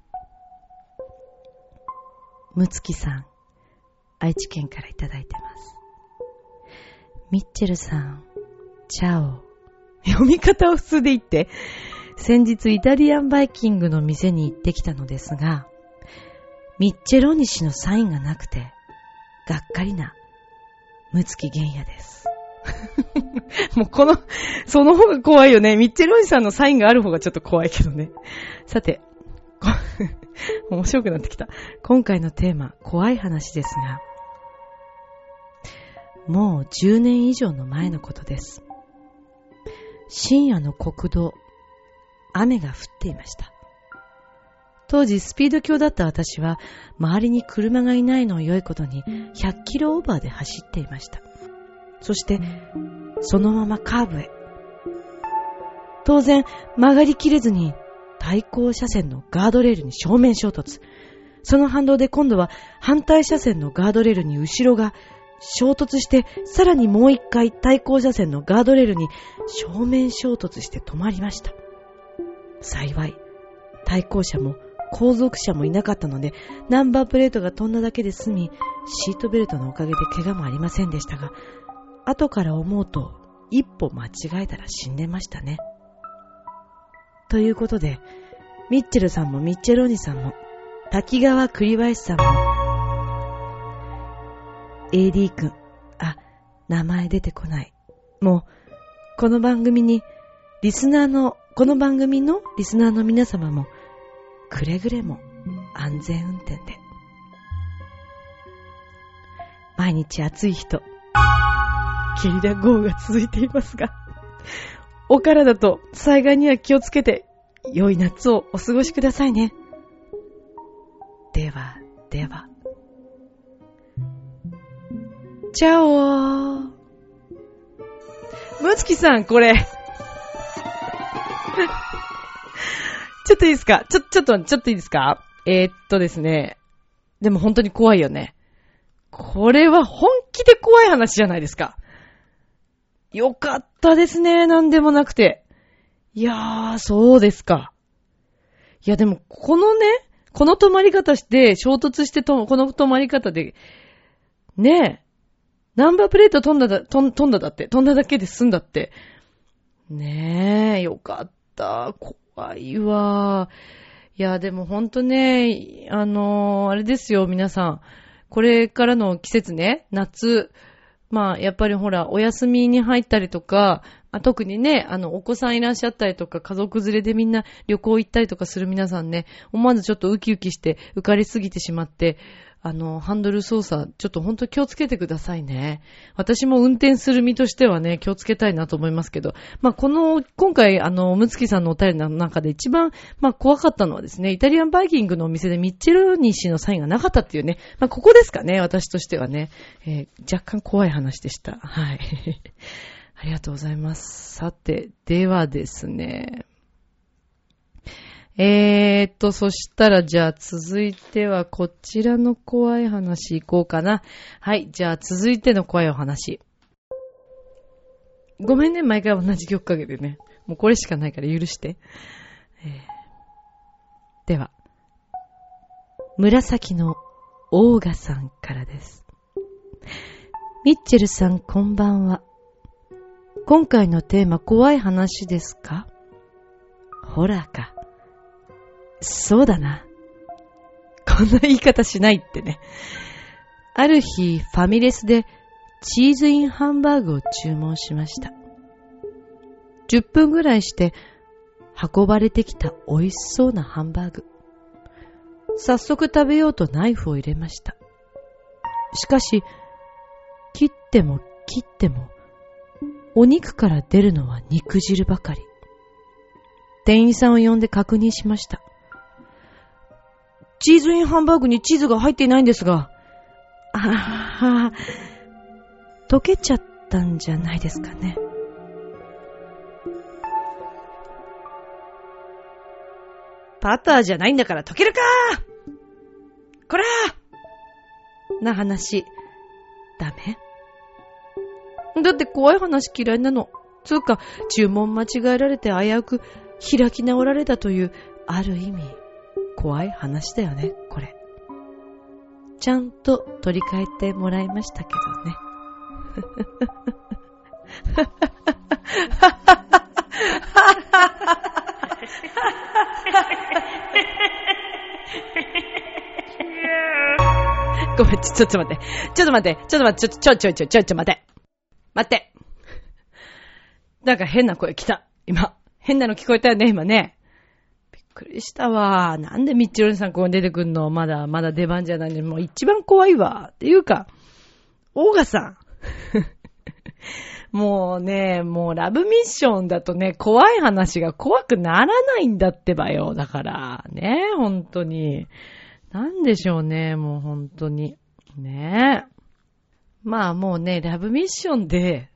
むつきさん、愛知県からいただいてます。ミッチェルさん、チャオ。読み方を普通で言って。先日イタリアンバイキングの店に行ってきたのですが、ミッチェロニ氏のサインがなくて、がっかりな、むつき玄也です。[LAUGHS] もうこの、その方が怖いよね。ミッチェロニさんのサインがある方がちょっと怖いけどね。さて、[LAUGHS] 面白くなってきた。今回のテーマ、怖い話ですが、もう10年以上の前のことです。深夜の国道、雨が降っていました。当時スピード強だった私は、周りに車がいないのを良いことに、100キロオーバーで走っていました。そして、そのままカーブへ。当然、曲がりきれずに、対向車線のガードレールに正面衝突。その反動で今度は反対車線のガードレールに後ろが衝突して、さらにもう一回対向車線のガードレールに正面衝突して止まりました。幸い、対向車も後続車もいなかったので、ナンバープレートが飛んだだけで済み、シートベルトのおかげで怪我もありませんでしたが、後から思うと、一歩間違えたら死んでましたね。ということで、ミッチェルさんもミッチェローニさんも、滝川栗林さんも、AD 君、あ、名前出てこない。もう、この番組に、リスナーの、この番組のリスナーの皆様も、くれぐれも安全運転で。毎日暑い日と、ゲリラ豪雨が続いていますが、お体と災害には気をつけて、良い夏をお過ごしくださいね。では、では。チャオー。むつきさん、これ。[LAUGHS] ちょっといいですか？ちょ、ちょっと、ちょっといいですか？えー、っとですね。でも本当に怖いよね。これは本気で怖い話じゃないですか。よかったですね。なんでもなくて。いやー、そうですか。いや、でも、このね、この止まり方して、衝突してと、この止まり方で、ねえ、ナンバープレート飛んだだ、飛んだだって、飛んだだけで済んだって。ねえ、よかった。怖いわ。いや、でもほんとね、あのーあれですよ、皆さん。これからの季節ね、夏、まあ、やっぱりほら、お休みに入ったりとか、特にね、あの、お子さんいらっしゃったりとか、家族連れでみんな旅行行ったりとかする皆さんね、思わずちょっとウキウキして浮かれすぎてしまって、あの、ハンドル操作、ちょっとほんと気をつけてくださいね。私も運転する身としてはね、気をつけたいなと思いますけど、まあ、この、今回、あの、むつきさんのお便りの中で一番、まあ、怖かったのはですね、イタリアンバイキングのお店でミッチェルニ氏のサインがなかったっていうね、まあ、ここですかね、私としてはね、えー若干怖い話でした。はい。[LAUGHS] ありがとうございます。さて、ではですね、えーっと、そしたら、じゃあ続いてはこちらの怖い話いこうかな。はい、じゃあ続いての怖いお話。ごめんね、毎回同じ曲かけてね。もうこれしかないから許して。えーでは、紫のオーガさんからです。ミッチェルさん、こんばんは。今回のテーマ、怖い話ですか？ホラーか。そうだな。こんな言い方しないってね。ある日、ファミレスでチーズインハンバーグを注文しました。10分ぐらいして運ばれてきた美味しそうなハンバーグ。早速食べようとナイフを入れました。しかし、切っても切っても、お肉から出るのは肉汁ばかり。店員さんを呼んで確認しました。チーズインハンバーグにチーズが入っていないんですが。あは溶けちゃったんじゃないですかね。パターじゃないんだから溶けるかこらな話、ダメ？だって怖い話嫌いなの。つうか、注文間違えられて危うく開き直られたという、ある意味、怖い話だよね、これ。ちゃんと取り替えてもらいましたけどね。ごめん、ちょ、っと待って。ちょっと待って。ちょっと待って。ちょ、ちょ、ちょ、ちょ、ちょ、ちょ、待って。待って。なんか変な声来た。今。変なの聞こえたよね、今ね。びっくりしたわ。なんでミッチロンさんここに出てくんの？まだ、まだ出番じゃないのに、もう一番怖いわ。っていうか、オーガさん。[LAUGHS] もうね、もうラブミッションだとね、怖い話が怖くならないんだってばよ。だから、ね、本当に。なんでしょうね、もう本当に。ね。まあもうね、ラブミッションで、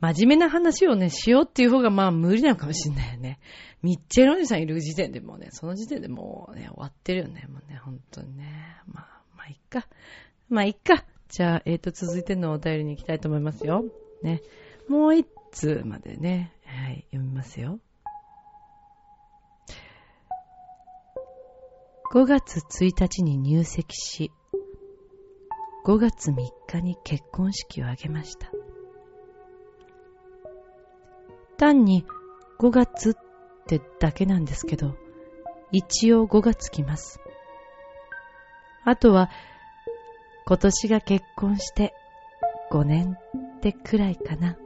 真面目な話をね、しようっていう方がまあ無理なのかもしんないよね。ミッチェロニさんいる時点でもうね、その時点でもうね、終わってるよね、もうね、本当にね。まあ、まあいっか。まあいっか。じゃあ、えっ、ー、と、続いてのお便りに行きたいと思いますよ。ね。もう一通までね、はい、読みますよ。5月1日に入籍し、5月3日に結婚式を挙げました。単に5月ってだけなんですけど、一応5月来ます。あとは、今年が結婚して5年ってくらいかな。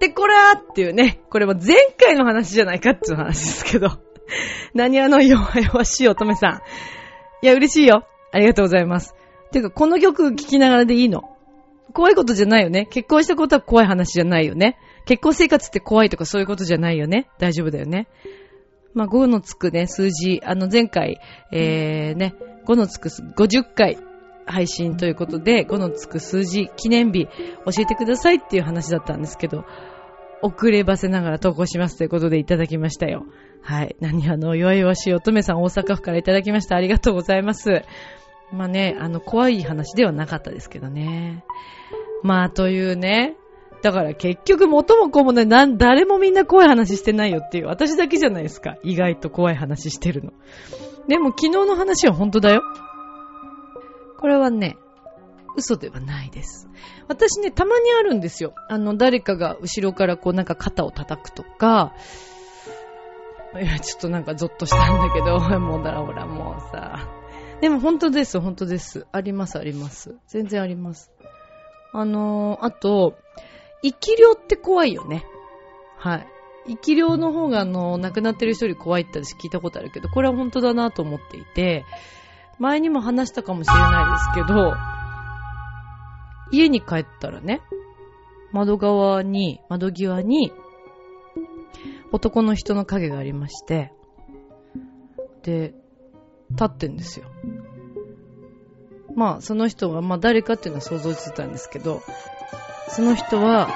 で、これはっていうね、これも前回の話じゃないかっていう話ですけど。[LAUGHS] 何あの弱々しい乙女さん。いや、嬉しいよ。ありがとうございます。てか、この曲聴きながらでいいの？怖いことじゃないよね。結婚したことは怖い話じゃないよね。結婚生活って怖いとかそういうことじゃないよね。大丈夫だよね。まあ、5のつくね、数字、あの前回、えー、ね、5のつく50回配信ということで、5のつく数字記念日教えてくださいっていう話だったんですけど、遅ればせながら投稿しますということでいただきましたよ。はい。何あの、弱々しい乙女さん大阪府からいただきました。ありがとうございます。まあね、あの、怖い話ではなかったですけどね。まあ、というね。だから結局元も子もね、なん、誰もみんな怖い話してないよっていう。私だけじゃないですか。意外と怖い話してるの。でも昨日の話は本当だよ。これはね、嘘ではないです。私ね、たまにあるんですよ。あの、誰かが後ろからこうなんか肩を叩くとか、いや、ちょっとなんかゾッとしたんだけど、[LAUGHS] もうだらほら、もうさ。でも本当です、本当です。あります、あります。全然あります。あのー、あと、生き量って怖いよね。はい。生き量の方があの、亡くなってる人より怖いって私聞いたことあるけど、これは本当だなと思っていて、前にも話したかもしれないですけど、家に帰ったらね、窓側に、窓際に、男の人の影がありまして、で、立ってんですよ。まあ、その人が、まあ誰かっていうのは想像してたんですけど、その人は、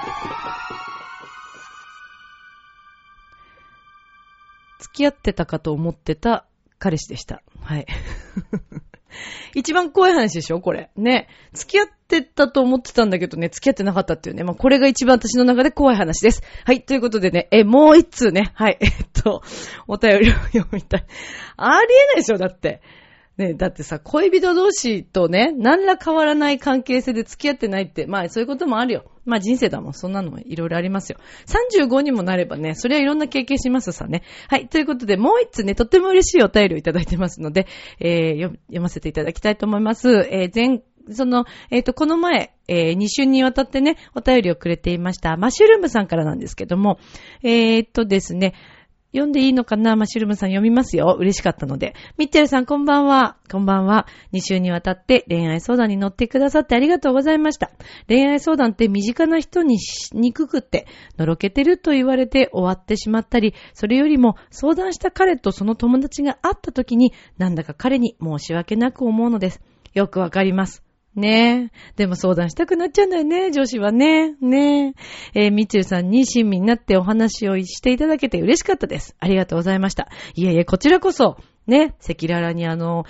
付き合ってたかと思ってた彼氏でした。はい。[LAUGHS] 一番怖い話でしょこれ。ね。付き合ってたと思ってたんだけどね、付き合ってなかったっていうね。まあ、これが一番私の中で怖い話です。はい。ということでね、え、もう一通ね。はい。えっと、お便りを読みたい。ありえないでしょだって。ね、だってさ、恋人同士とね、何ら変わらない関係性で付き合ってないって、まあそういうこともあるよ。まあ人生だもん、そんなのもいろいろありますよ。35にもなればね、そりゃいろんな経験しますさね。はい、ということで、もう一つね、とっても嬉しいお便りをいただいてますので、えー、読ませていただきたいと思います。えー、前、その、えっ、ー、と、この前、えー、2週にわたってね、お便りをくれていました、マッシュルームさんからなんですけども、えー、っとですね、読んでいいのかな？マッシュルームさん読みますよ。嬉しかったので。ミッチェルさんこんばんは。こんばんは。2週にわたって恋愛相談に乗ってくださってありがとうございました。恋愛相談って身近な人にしにくくって、のろけてると言われて終わってしまったり、それよりも相談した彼とその友達が会った時に、なんだか彼に申し訳なく思うのです。よくわかります。ねえ。でも相談したくなっちゃうんだよね、女子はね。ねえ。えー、みちるさんに親身になってお話をしていただけて嬉しかったです。ありがとうございました。いえいえ、こちらこそ、ね、赤裸々にあの、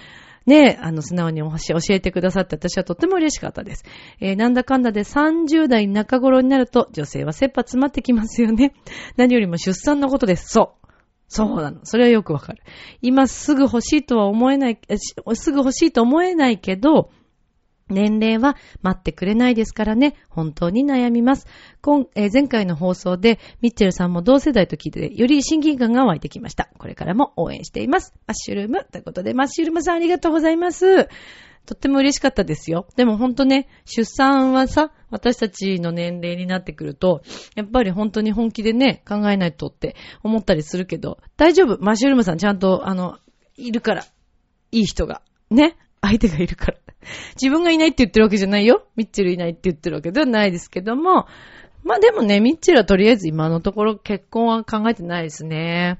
ね、あの、素直にお話教えてくださって私はとっても嬉しかったです。えー、なんだかんだで30代中頃になると女性は切羽詰まってきますよね。[LAUGHS] 何よりも出産のことです。そう。そうなの。それはよくわかる。今すぐ欲しいとは思えない、すぐ欲しいと思えないけど、年齢は待ってくれないですからね、本当に悩みます。今えー、前回の放送で、ミッチェルさんも同世代と聞いて、より親近感が湧いてきました。これからも応援しています。マッシュルームということで、マッシュルームさんありがとうございます。とっても嬉しかったですよ。でもほんとね、出産はさ、私たちの年齢になってくると、やっぱり本当に本気でね、考えないとって思ったりするけど、大丈夫。マッシュルームさんちゃんと、あの、いるから。いい人が。ね。相手がいるから。自分がいないって言ってるわけじゃないよ。ミッチェルいないって言ってるわけではないですけども、まあでもね、ミッチェルはとりあえず今のところ結婚は考えてないですね。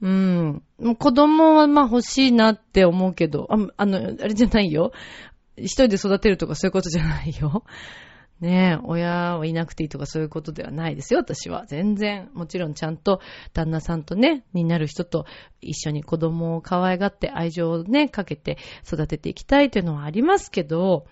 うん。子供はまあ欲しいなって思うけど、ああの、あれじゃないよ。一人で育てるとかそういうことじゃないよ。ねえ、親はいなくていいとかそういうことではないですよ、私は。全然、もちろんちゃんと旦那さんとね、になる人と一緒に子供を可愛がって愛情をね、かけて育てていきたいというのはありますけど、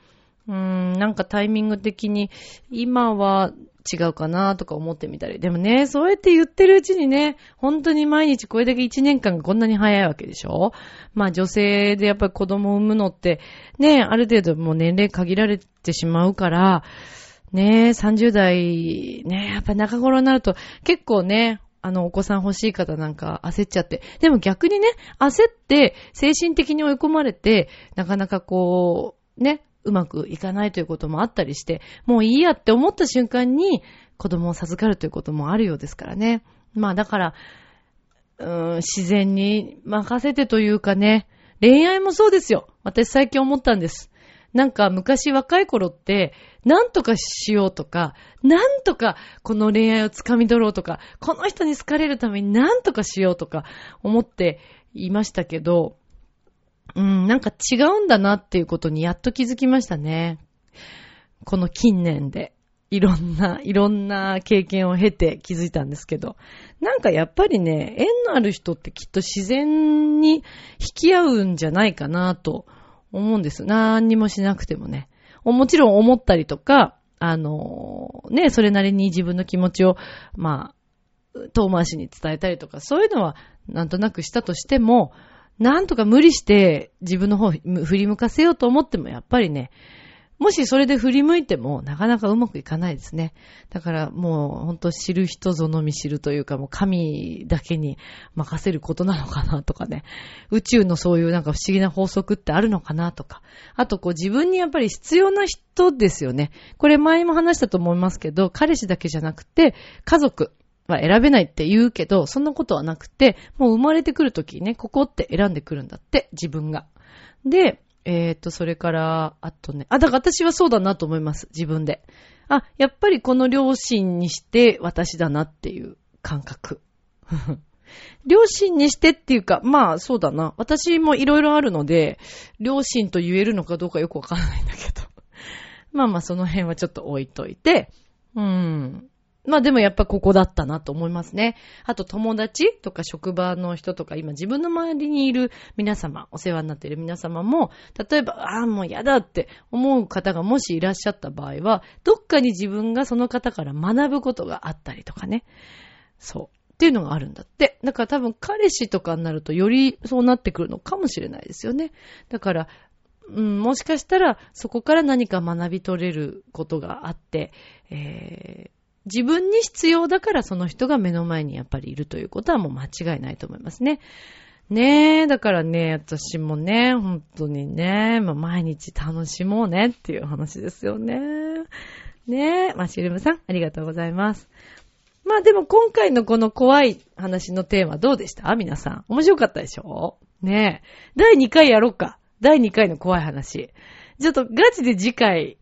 うーん、なんかタイミング的に今は違うかなとか思ってみたり。でもね、そうやって言ってるうちにね、本当に毎日これだけ1年間がこんなに早いわけでしょまあ女性でやっぱり子供を産むのって、ね、ある程度もう年齢限られてしまうから、ね、30代、ね、やっぱ中頃になると結構ね、あの、お子さん欲しい方なんか焦っちゃって。でも逆にね、焦って精神的に追い込まれて、なかなかこう、ね、うまくいかないということもあったりして、もういいやって思った瞬間に子供を授かるということもあるようですからね。まあだから、うん、自然に任せてというかね、恋愛もそうですよ。私最近思ったんです。なんか昔若い頃って、なんとかしようとか、なんとかこの恋愛をつかみ取ろうとか、この人に好かれるためになんとかしようとか思っていましたけど、うん、なんか違うんだなっていうことにやっと気づきましたね。この近年で。いろんな、いろんな経験を経て気づいたんですけど、なんかやっぱりね、縁のある人ってきっと自然に引き合うんじゃないかなと思うんです。何にもしなくてもね。もちろん思ったりとか、あの、ね、それなりに自分の気持ちを、まあ、遠回しに伝えたりとか、そういうのはなんとなくしたとしても、なんとか無理して自分の方振り向かせようと思ってもやっぱりね、もしそれで振り向いてもなかなかうまくいかないですね。だからもうほんと知る人ぞのみ知るというかもう神だけに任せることなのかなとかね。宇宙のそういうなんか不思議な法則ってあるのかなとか。あとこう自分にやっぱり必要な人ですよね。これ前も話したと思いますけど、彼氏だけじゃなくて家族。は選べないって言うけど、そんなことはなくて、もう生まれてくるときにね、ここって選んでくるんだって、自分が。で、えっ、ー、と、それから、あとね、あ、だから私はそうだなと思います、自分で。あ、やっぱりこの両親にして私だなっていう感覚。[LAUGHS] 両親にしてっていうか、まあそうだな。私もいろいろあるので、両親と言えるのかどうかよくわからないんだけど。[LAUGHS] まあまあその辺はちょっと置いといて、うん。まあでもやっぱここだったなと思いますね。あと友達とか職場の人とか今自分の周りにいる皆様、お世話になっている皆様も、例えば、ああ、もう嫌だって思う方がもしいらっしゃった場合は、どっかに自分がその方から学ぶことがあったりとかね。そう。っていうのがあるんだって。だから多分彼氏とかになるとよりそうなってくるのかもしれないですよね。だから、うん、もしかしたらそこから何か学び取れることがあって、えー自分に必要だからその人が目の前にやっぱりいるということはもう間違いないと思いますね。ねえ、だからね、私もね、本当にね、まあ、毎日楽しもうねっていう話ですよね。ねえ、マシルムさん、ありがとうございます。まあでも今回のこの怖い話のテーマどうでした？皆さん。面白かったでしょ？ねえ。第2回やろうか。第2回の怖い話。ちょっとガチで次回、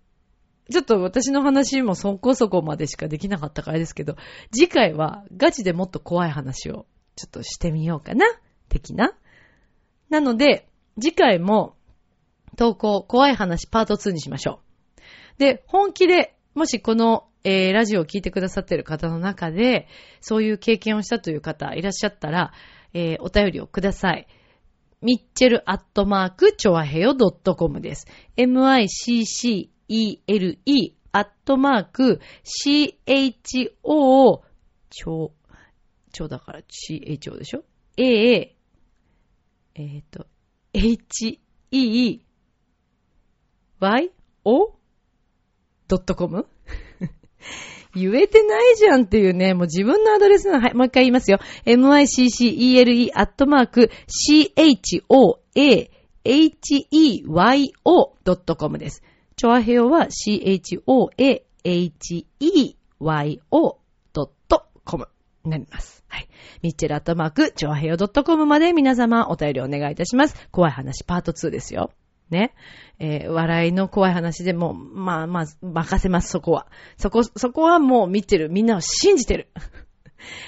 ちょっと私の話もそこそこまでしかできなかったからですけど、次回はガチでもっと怖い話をちょっとしてみようかな。的な。なので、次回も投稿怖い話パート2にしましょう。で、本気で、もしこの、えー、ラジオを聞いてくださってる方の中で、そういう経験をしたという方いらっしゃったら、えー、お便りをください。ミッチェルアットマーク、チョアヘヨ .com です。E-L-E アットマーク、c-h-o ちょ、ちょだから c-h-o でしょ ?a, えっ、と、h-e, y, o, ドットコム？[LAUGHS] 言えてないじゃんっていうね、もう自分のアドレスなの、はい、もう一回言いますよ。miccele アットマーク choaheyo.com です。チョアヘヨは choaheyo.com になります。はい。ミッチェルアットマーク、チョアヘヨ .com まで皆様お便りお願いいたします。怖い話パート2ですよ。ね。えー、笑いの怖い話でも、まあまあ、任せます、そこは。そこ、そこはもう見てる。みんなを信じてる。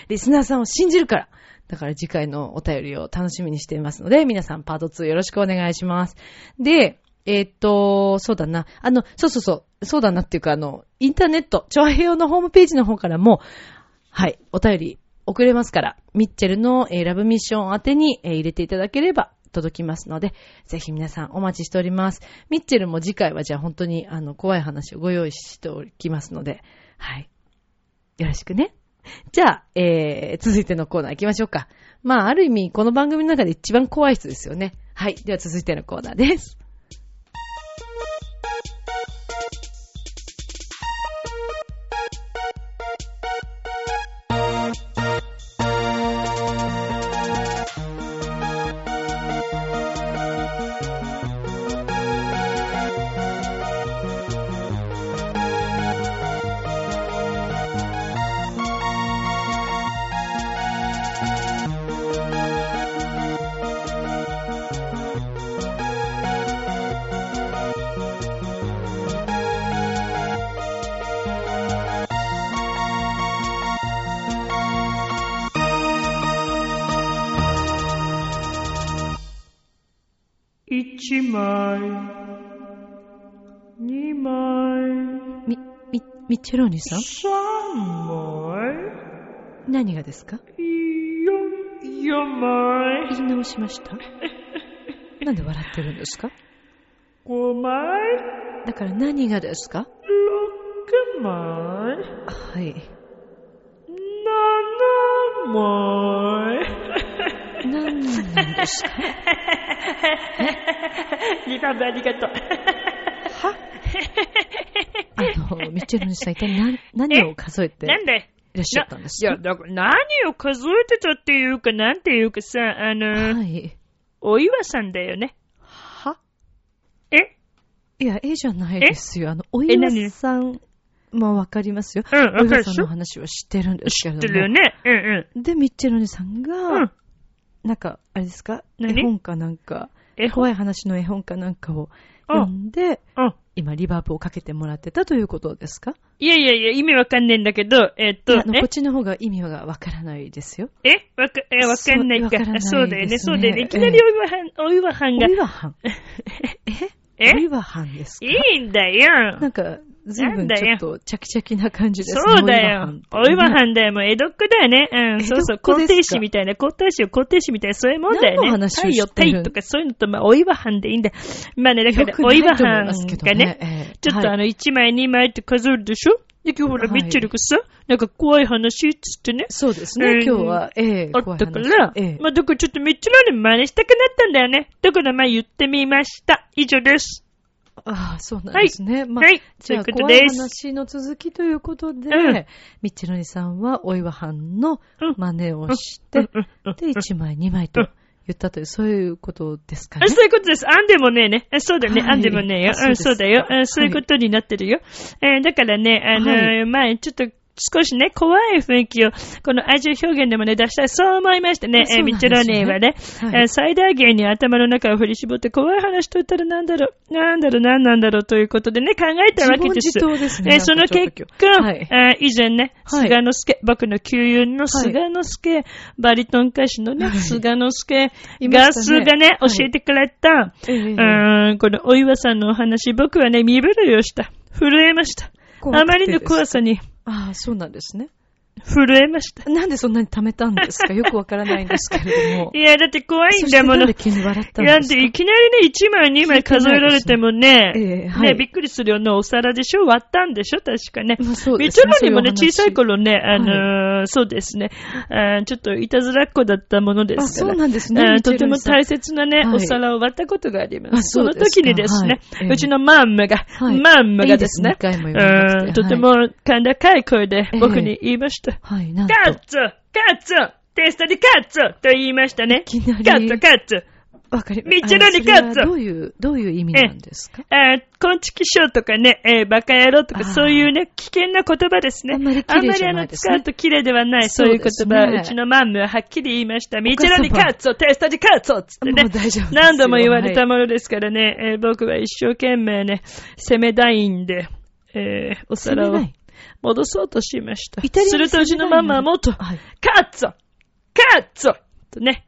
リスナーさんを信じるから。だから次回のお便りを楽しみにしていますので、皆さんパート2よろしくお願いします。で、えー、と、そうだな。あの、そうそうそう。そうだなっていうか、あの、インターネット、チョアヘヨのホームページの方からも、はい、お便り送れますから、ミッチェルの、えー、ラブミッション宛てに、えー、入れていただければ届きますので、ぜひ皆さんお待ちしております。ミッチェルも次回はじゃあ本当にあの怖い話をご用意しておきますので、はい。よろしくね。じゃあ、えー、続いてのコーナー行きましょうか。まあ、ある意味、この番組の中で一番怖い人ですよね。はい。では続いてのコーナーです。ミッチェローニさん？何がですか？言い直しました？[LAUGHS] なんで笑ってるんですか？だから何がですか？はい。七枚、何なんですか？リカバありがとう。は？あの、ミッチェルにさん一体何、何を数えてなんで？いらっしゃったんですいや、かだから何を数えてたっていうか、なんていうかさ、あの、はい。お岩さんだよね。は？え？いや、えじゃないですよ。あの、おえ岩何さんもわかりますよ。うん、わお岩さんの話は知ってるんですけ知っれども。てるよね。うんで、ミッチェルニさんが、うん。うん。なんか、あれですか？絵何本かなんか、え、怖い話の絵本かなんかをうん読んで、うん。今リバーブをかけてもらってたということですか？いやいやいや、意味わかんねえんだけど、えっと、あの、え？こっちの方が意味がわからないですよ。え？わか、え、わかんないか。そうだよね、そうだよね。いきなりお岩はん、お岩はんがお、岩藩。え？え？お岩藩ですか？いいんだよ。なんか、ずいぶんちょっと、チャキチャキな感じですね。そうだよ。お岩ん。藩だよ。もう江戸っ子だよね。うん、そうそう。皇帝史みたいな、皇太子を皇帝史みたいな、そういうもんだよね。何の話を太陽、太とかそういうのと、まあ、お岩藩でいいんだよ。まあね、だから、お岩藩がね、ねの、ちょっとあの、1枚2枚って数えるでしょ？で、今日ほら、はいミッチェルがさ、なんか怖い話っつってね。そうですね、うん今日は、ええあったから、ええまあ、だからちょっとミッチェルに真似したくなったんだよね。だからまあ言ってみました。以上です。ああ、そうなんですね。まあ、はい。じゃあ、ということ怖いです。話の続きということで、うんミッチェロニさんは、お岩藩のうん真似をして、うんうんうんで、1枚、2枚と言ったという、そういうことですかねあ。そういうことです。あんでもねえね。あそうだね。はいあんでもねえよ。あそうそうだよ。うんそういうことになってるよ。えーだからね、あのーはまあちょっと、少しね、怖い雰囲気を、この愛情表現でもね、出したい。そう思いましてね、えーミッチェロニーはね、はい。えー最大限に頭の中を振り絞って、怖い話と言ったらなんだろう、なんだろう、なんなんだろうということでね、考えたわけです。自ですね。えーその結と果、はい。えー以前ね、はい。菅之助、僕の旧友の菅之助、バリトン歌手のね、はい。菅之助が、菅ね、はい。教えてくれた、えーん、このお岩さんのお話、僕はね、身震いをした。震えました。あまりの怖さにああ、そうなんですね。震えました。なんでそんなに貯めたんですか？よくわからないんですけれども。[LAUGHS] いや、だって怖いんだもの。なんで急に笑ったんいや、ですか？で、いきなりね、1枚、2枚数えられてもね、ええはい。ね、びっくりするようなお皿でしょ？割ったんでしょ？確かね。まあそうみですね。ちろにもね、小さい頃ね、あのーそうですね、ちょっといたずらっ子だったものですから。あそうなんですね。とても大切なね、はい。お皿を割ったことがありまあす。その時にですね、うちのマンマが、はい。マンマがですね、いいですとても甲高い声で僕に言いました。はい、なんと。カッツカッツテストでカッツと言いましたね。いきなり。カッツカッツ。わかりまミッチェロニカッツ。どういう、どういう意味なんですか？あー、コンチキショーとかね、えーバカ野郎とかそういうね、危険な言葉ですね。あんまり綺麗じゃないですね。あんまりあの、使うと綺麗ではない、そういう言葉。ですね。うちのマンムははっきり言いました。ミッチェロニお母様カッツォ、テストでカッツォつってね。もう大丈夫ですよ。何度も言われたものですからね、えー僕は一生懸命ね、攻めたいんで、えーお皿を攻めない戻そうとしました。するとうちのママはもっと、はい。カッツォカッツォとね、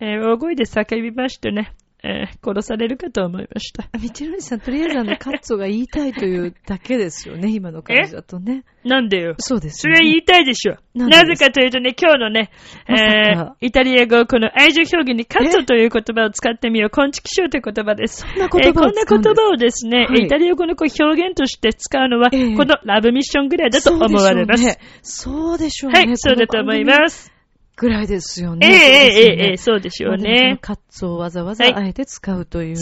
えー大声で叫びましてね、えー殺されるかと思いました。ミッチェロニさん、とりあえずあの、[LAUGHS] カッツォが言いたいというだけですよね、今の感じだとね。なんでよ？そうですそれは言いたいでしょ。なぜかというとね、今日のね、まえー、イタリア語、この愛情表現にカットという言葉を使ってみよう。コンチキショーという言葉です。そんな言葉をえーこんな言葉をですね、はいイタリア語のこう表現として使うのは、ええこのラブミッションぐらいだと思われます。そうでしょうね。はい、そうだと思います。ぐらいですよね。ええ、ええ、ええ、そうですよね。カッツをわざわざあえて使うという、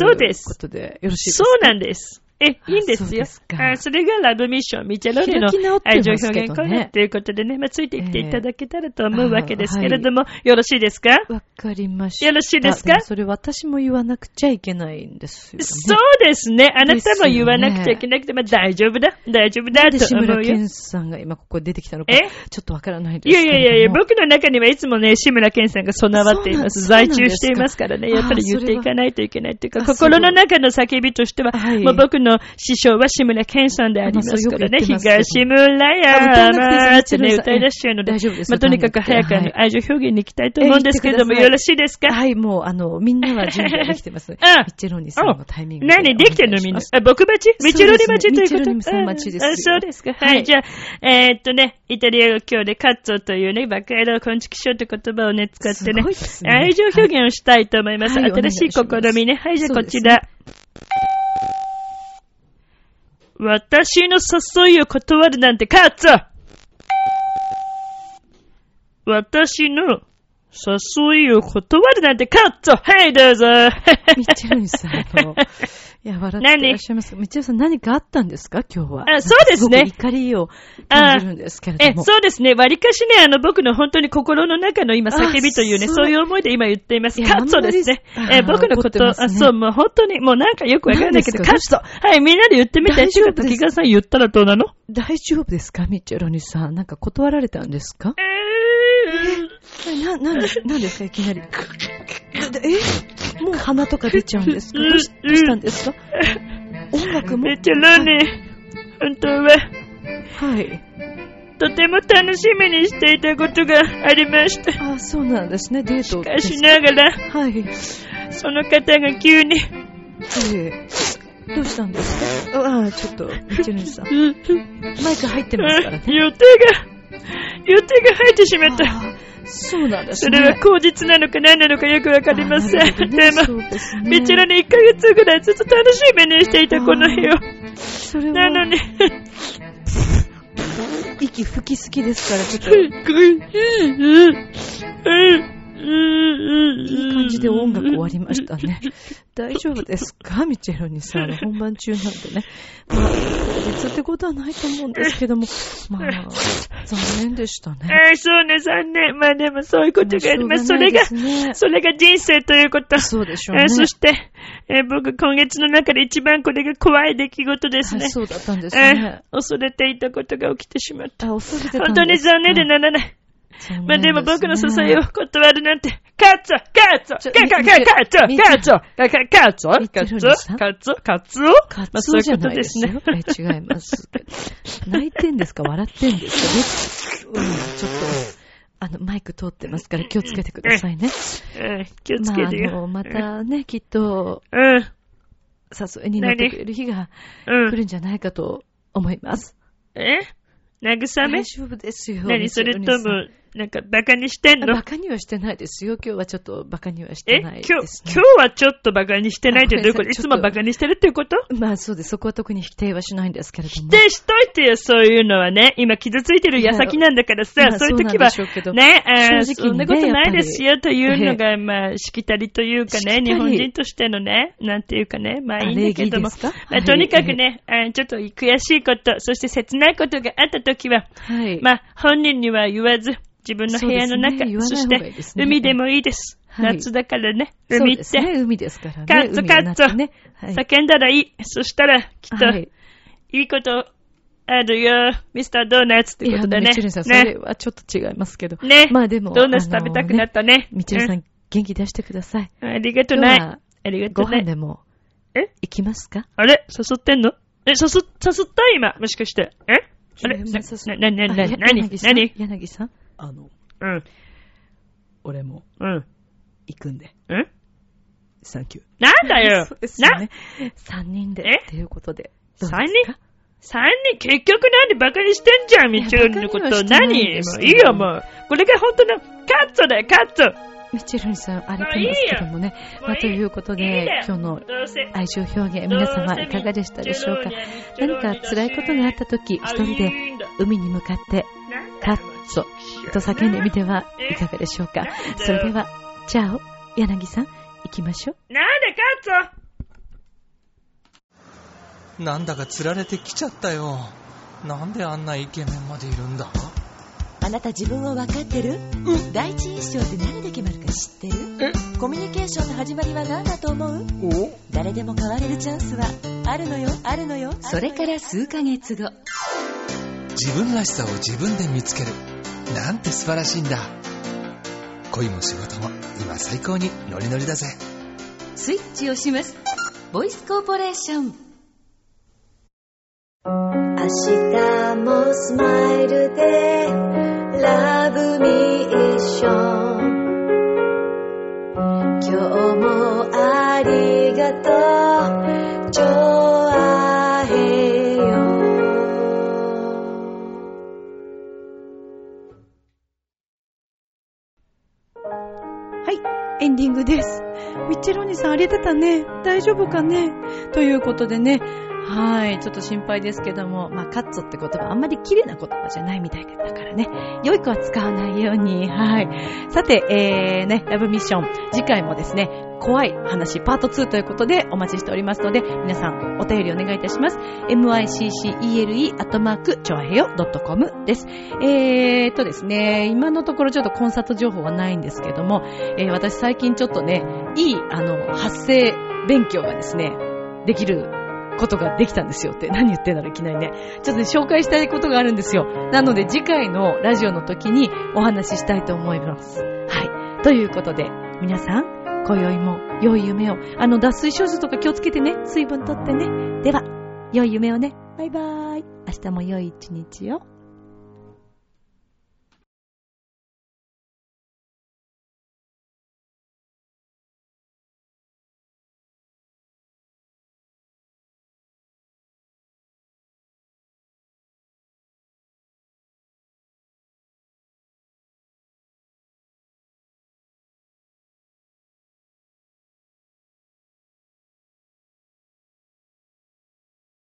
い、ことでよろしいですかそうなんです。え、いいんですよそそれがラブミッション、ミチェロニの愛情表現コーナーということでね、まあ、ついてきていただけたらと思うわけですけれども、よろしいですか？わかりました。よろしいですか？それ私も言わなくちゃいけないんですよ、ね。そうですね。あなたも言わなくちゃいけなくて、まあ大丈夫だ。大丈夫だと思うよ。村けんさんが今ここ出てきたのか、え？ちょっとわからないですけれども。いやいやいや、僕の中にはいつもね、志村けんさんが備わっています。在中していますからね、やっぱり言っていかないといけないっていうか、心の中の叫びとしては、はいもう僕の師匠は志村けんさんでありますからね、東村山ってね、あ歌い出しちゃうので、あとにかく早く愛情表現に行きたいと思うんですけれども、よろしいですか？はい、もう、あの、みんなは準備ができてます。[LAUGHS] ミあッチェロニさんのタイミングで。何できてんのみんな？あ、僕待ち？ミチェロニ待ちということ？ミチェロニさん待ちですそうですか。は。はいいじゃあ、えーっとね、イタリア語今日でカッツォというね、バカ野郎コンチキショーという言葉をね、使ってね愛情表現をしたいと思います。はい新しい試みね。はい、じゃあこちら。私の誘いを断るなんてカッツ私の誘いを断るなんてカッツォはい、どうぞミッチェロニさん、あの、いや、笑ってらっしゃいます。ミッチェロニさん何かあったんですか？今日は。あそうですねなんかごく怒りを感じるんですけれえど、も。そうですね。割かしね、あの、僕の本当に心の中の今、あ叫びというね、そういう思いで今言っています。カッツォですねえ僕のこと、ねあ、そう、もう本当に、もうなんかよくわからないけど、カッツォはい、みんなで言ってみて。大丈夫ですっていうか、さん言ったらどうなの？大丈夫ですか？ミッチェロニさん。なんか断られたんですか？えな、なんで、なんですかいきなり。だえ？もう鼻とか出ちゃうんですか？どうしたんですか？音楽ー、も？めっちゃロニー、本当は、はい。とても楽しみにしていたことがありました。あ、そうなんですね。デートしかしながら、はい。その方が急に、ええどうしたんですか？ああ、ちょっと、ミッチェロニさん。マイク入ってますからね。予定が、予定が入ってしまった。そうなんですね。それは口実なのか何なのかよくわかりません。ねでも、みちらに1ヶ月ぐらいずっと楽しみにしていたこの日を。それは、なのに、息吹きすぎですから、ちょっと、いい感じで音楽終わりましたね。[LAUGHS] 大丈夫ですか？ミチェロニさん。本番中なんでね。まあ実ってことはないと思うんですけども、まあ、残念でしたね。えー、そうね、残念。まあでもそういうことがあります。それが、それが人生ということ。そうでしょうね。えーそして、えー僕今月の中で一番これが怖い出来事ですねはい。そうだったんですえね。ー恐れていたことが起きてしまった。あ、恐れてた本当にんです残念でならない。まあでも僕の支えを [LAUGHS] 断るなんて、カツオカツオカカみカカツオみカツオカカカツオみカツオカツオカツオ？カツオじゃないですね。え、違います。泣いてんですか？笑ってんですか？ね。うん、ちょっと、あの、マイク通ってますから気をつけてくださいね。えー気をつまあ、あけてよ。の、またね、きっと、うん。誘いに乗ってくれる日がうん。来るんじゃないかと思います。え？慰め？大丈夫ですよ。何それとも、なんかバカにしてんの？バカにはしてないですよ。今日はちょっとバカにはしえてない今日です、ね。今日はちょっとバカにしてないってどういうこと？[LAUGHS] いつもバカにしてるっていうこと？まあそうです。そこは特に否定はしないんですけれども。否定しといてよ、そういうのはね。今傷ついてる矢先なんだからさ、まあそういう時はね、えねそんなことないですよというのが、まあ、しきたりというかね、日本人としてのね、なんていうかね、まあいいんだけどもまあとにかくね、あちょっと悔しいこと、そして切ないことがあった時は、はい。まあ、本人には言わず、自分の部屋の中、そねして、ね海でもいいです。はい夏だからね、そう海って、ですね。海ですからね。カッツカッツね。はい。叫んだらいい。そしたら、きっと、はいいいことあるよ、ミスタードーナツってことでね。みちるさん、それね。はちょっと違いますけど。ね。まあでも。ドーナツ食べたくなったね。みちるさうんん、元気出してください。ありがとうない。ありがとごうね。飯でも、え？行きますか？あれ？誘ってんの？え、誘、誘った今、もしかして。え？あれ？いやまあさすな、な、な、な、あやなに柳さん？なに柳さん？あの、うん、俺もうん、行くんで、うん？サンキュー。なんだよ！[LAUGHS] そうですよな？ね。三人で、え？っていうことで。どうですか？三人三人、結局なんでバカにしてんじゃん、みちるのこと。何？いいよ、もう。これが本当のカッツォだよ、カッツォ。みちるさん、荒れてますけどもね。まあ、ということでよ、今日の愛情表現、皆様いかがでしたでしょうか？何か辛いことがあった時、一人で海に向かって、カッツォと叫んでみてはいかがでしょうか。それでは、チャオ、柳さん、行きましょう。なんでカッツォなんだか釣られてきちゃったよ。なんであんなイケメンまでいるんだ？あなた自分を分かってる？第一印象って何で決まるか知ってる？コミュニケーションの始まりは何だと思う？誰でも変われるチャンスはあるのよ。あるのよ。それから数ヶ月後。自分らしさを自分で見つける。なんて素晴らしいんだ。恋も仕事も今最高にノリノリだぜ。スイッチをしますボイスコーポレーション明日もスマイルでラブミーション今日もありがとうさん荒れてたね。大丈夫かねということでね。はい、ちょっと心配ですけども、まあ、カッツって言葉あんまり綺麗な言葉じゃないみたいだからね。良い子は使わないように。はい。さて、えー、ね、ラブミッション。次回もですね、怖い話パート2ということでお待ちしておりますので、皆さんお便りお願いいたします。miccele アットマークチョアヘヨ .com です。えーとですね、今のところちょっとコンサート情報はないんですけども、えー私最近ちょっとね、いい、あの、発声勉強がですね、できることができたんですよって。何言ってんだろう、いきなりね。ちょっとね、紹介したいことがあるんですよ。なので、次回のラジオの時にお話ししたいと思います。はい。ということで、皆さん、今宵も良い夢を。あの、脱水症状とか気をつけてね。水分とってね。では、良い夢をね。バイバーイ。明日も良い一日を。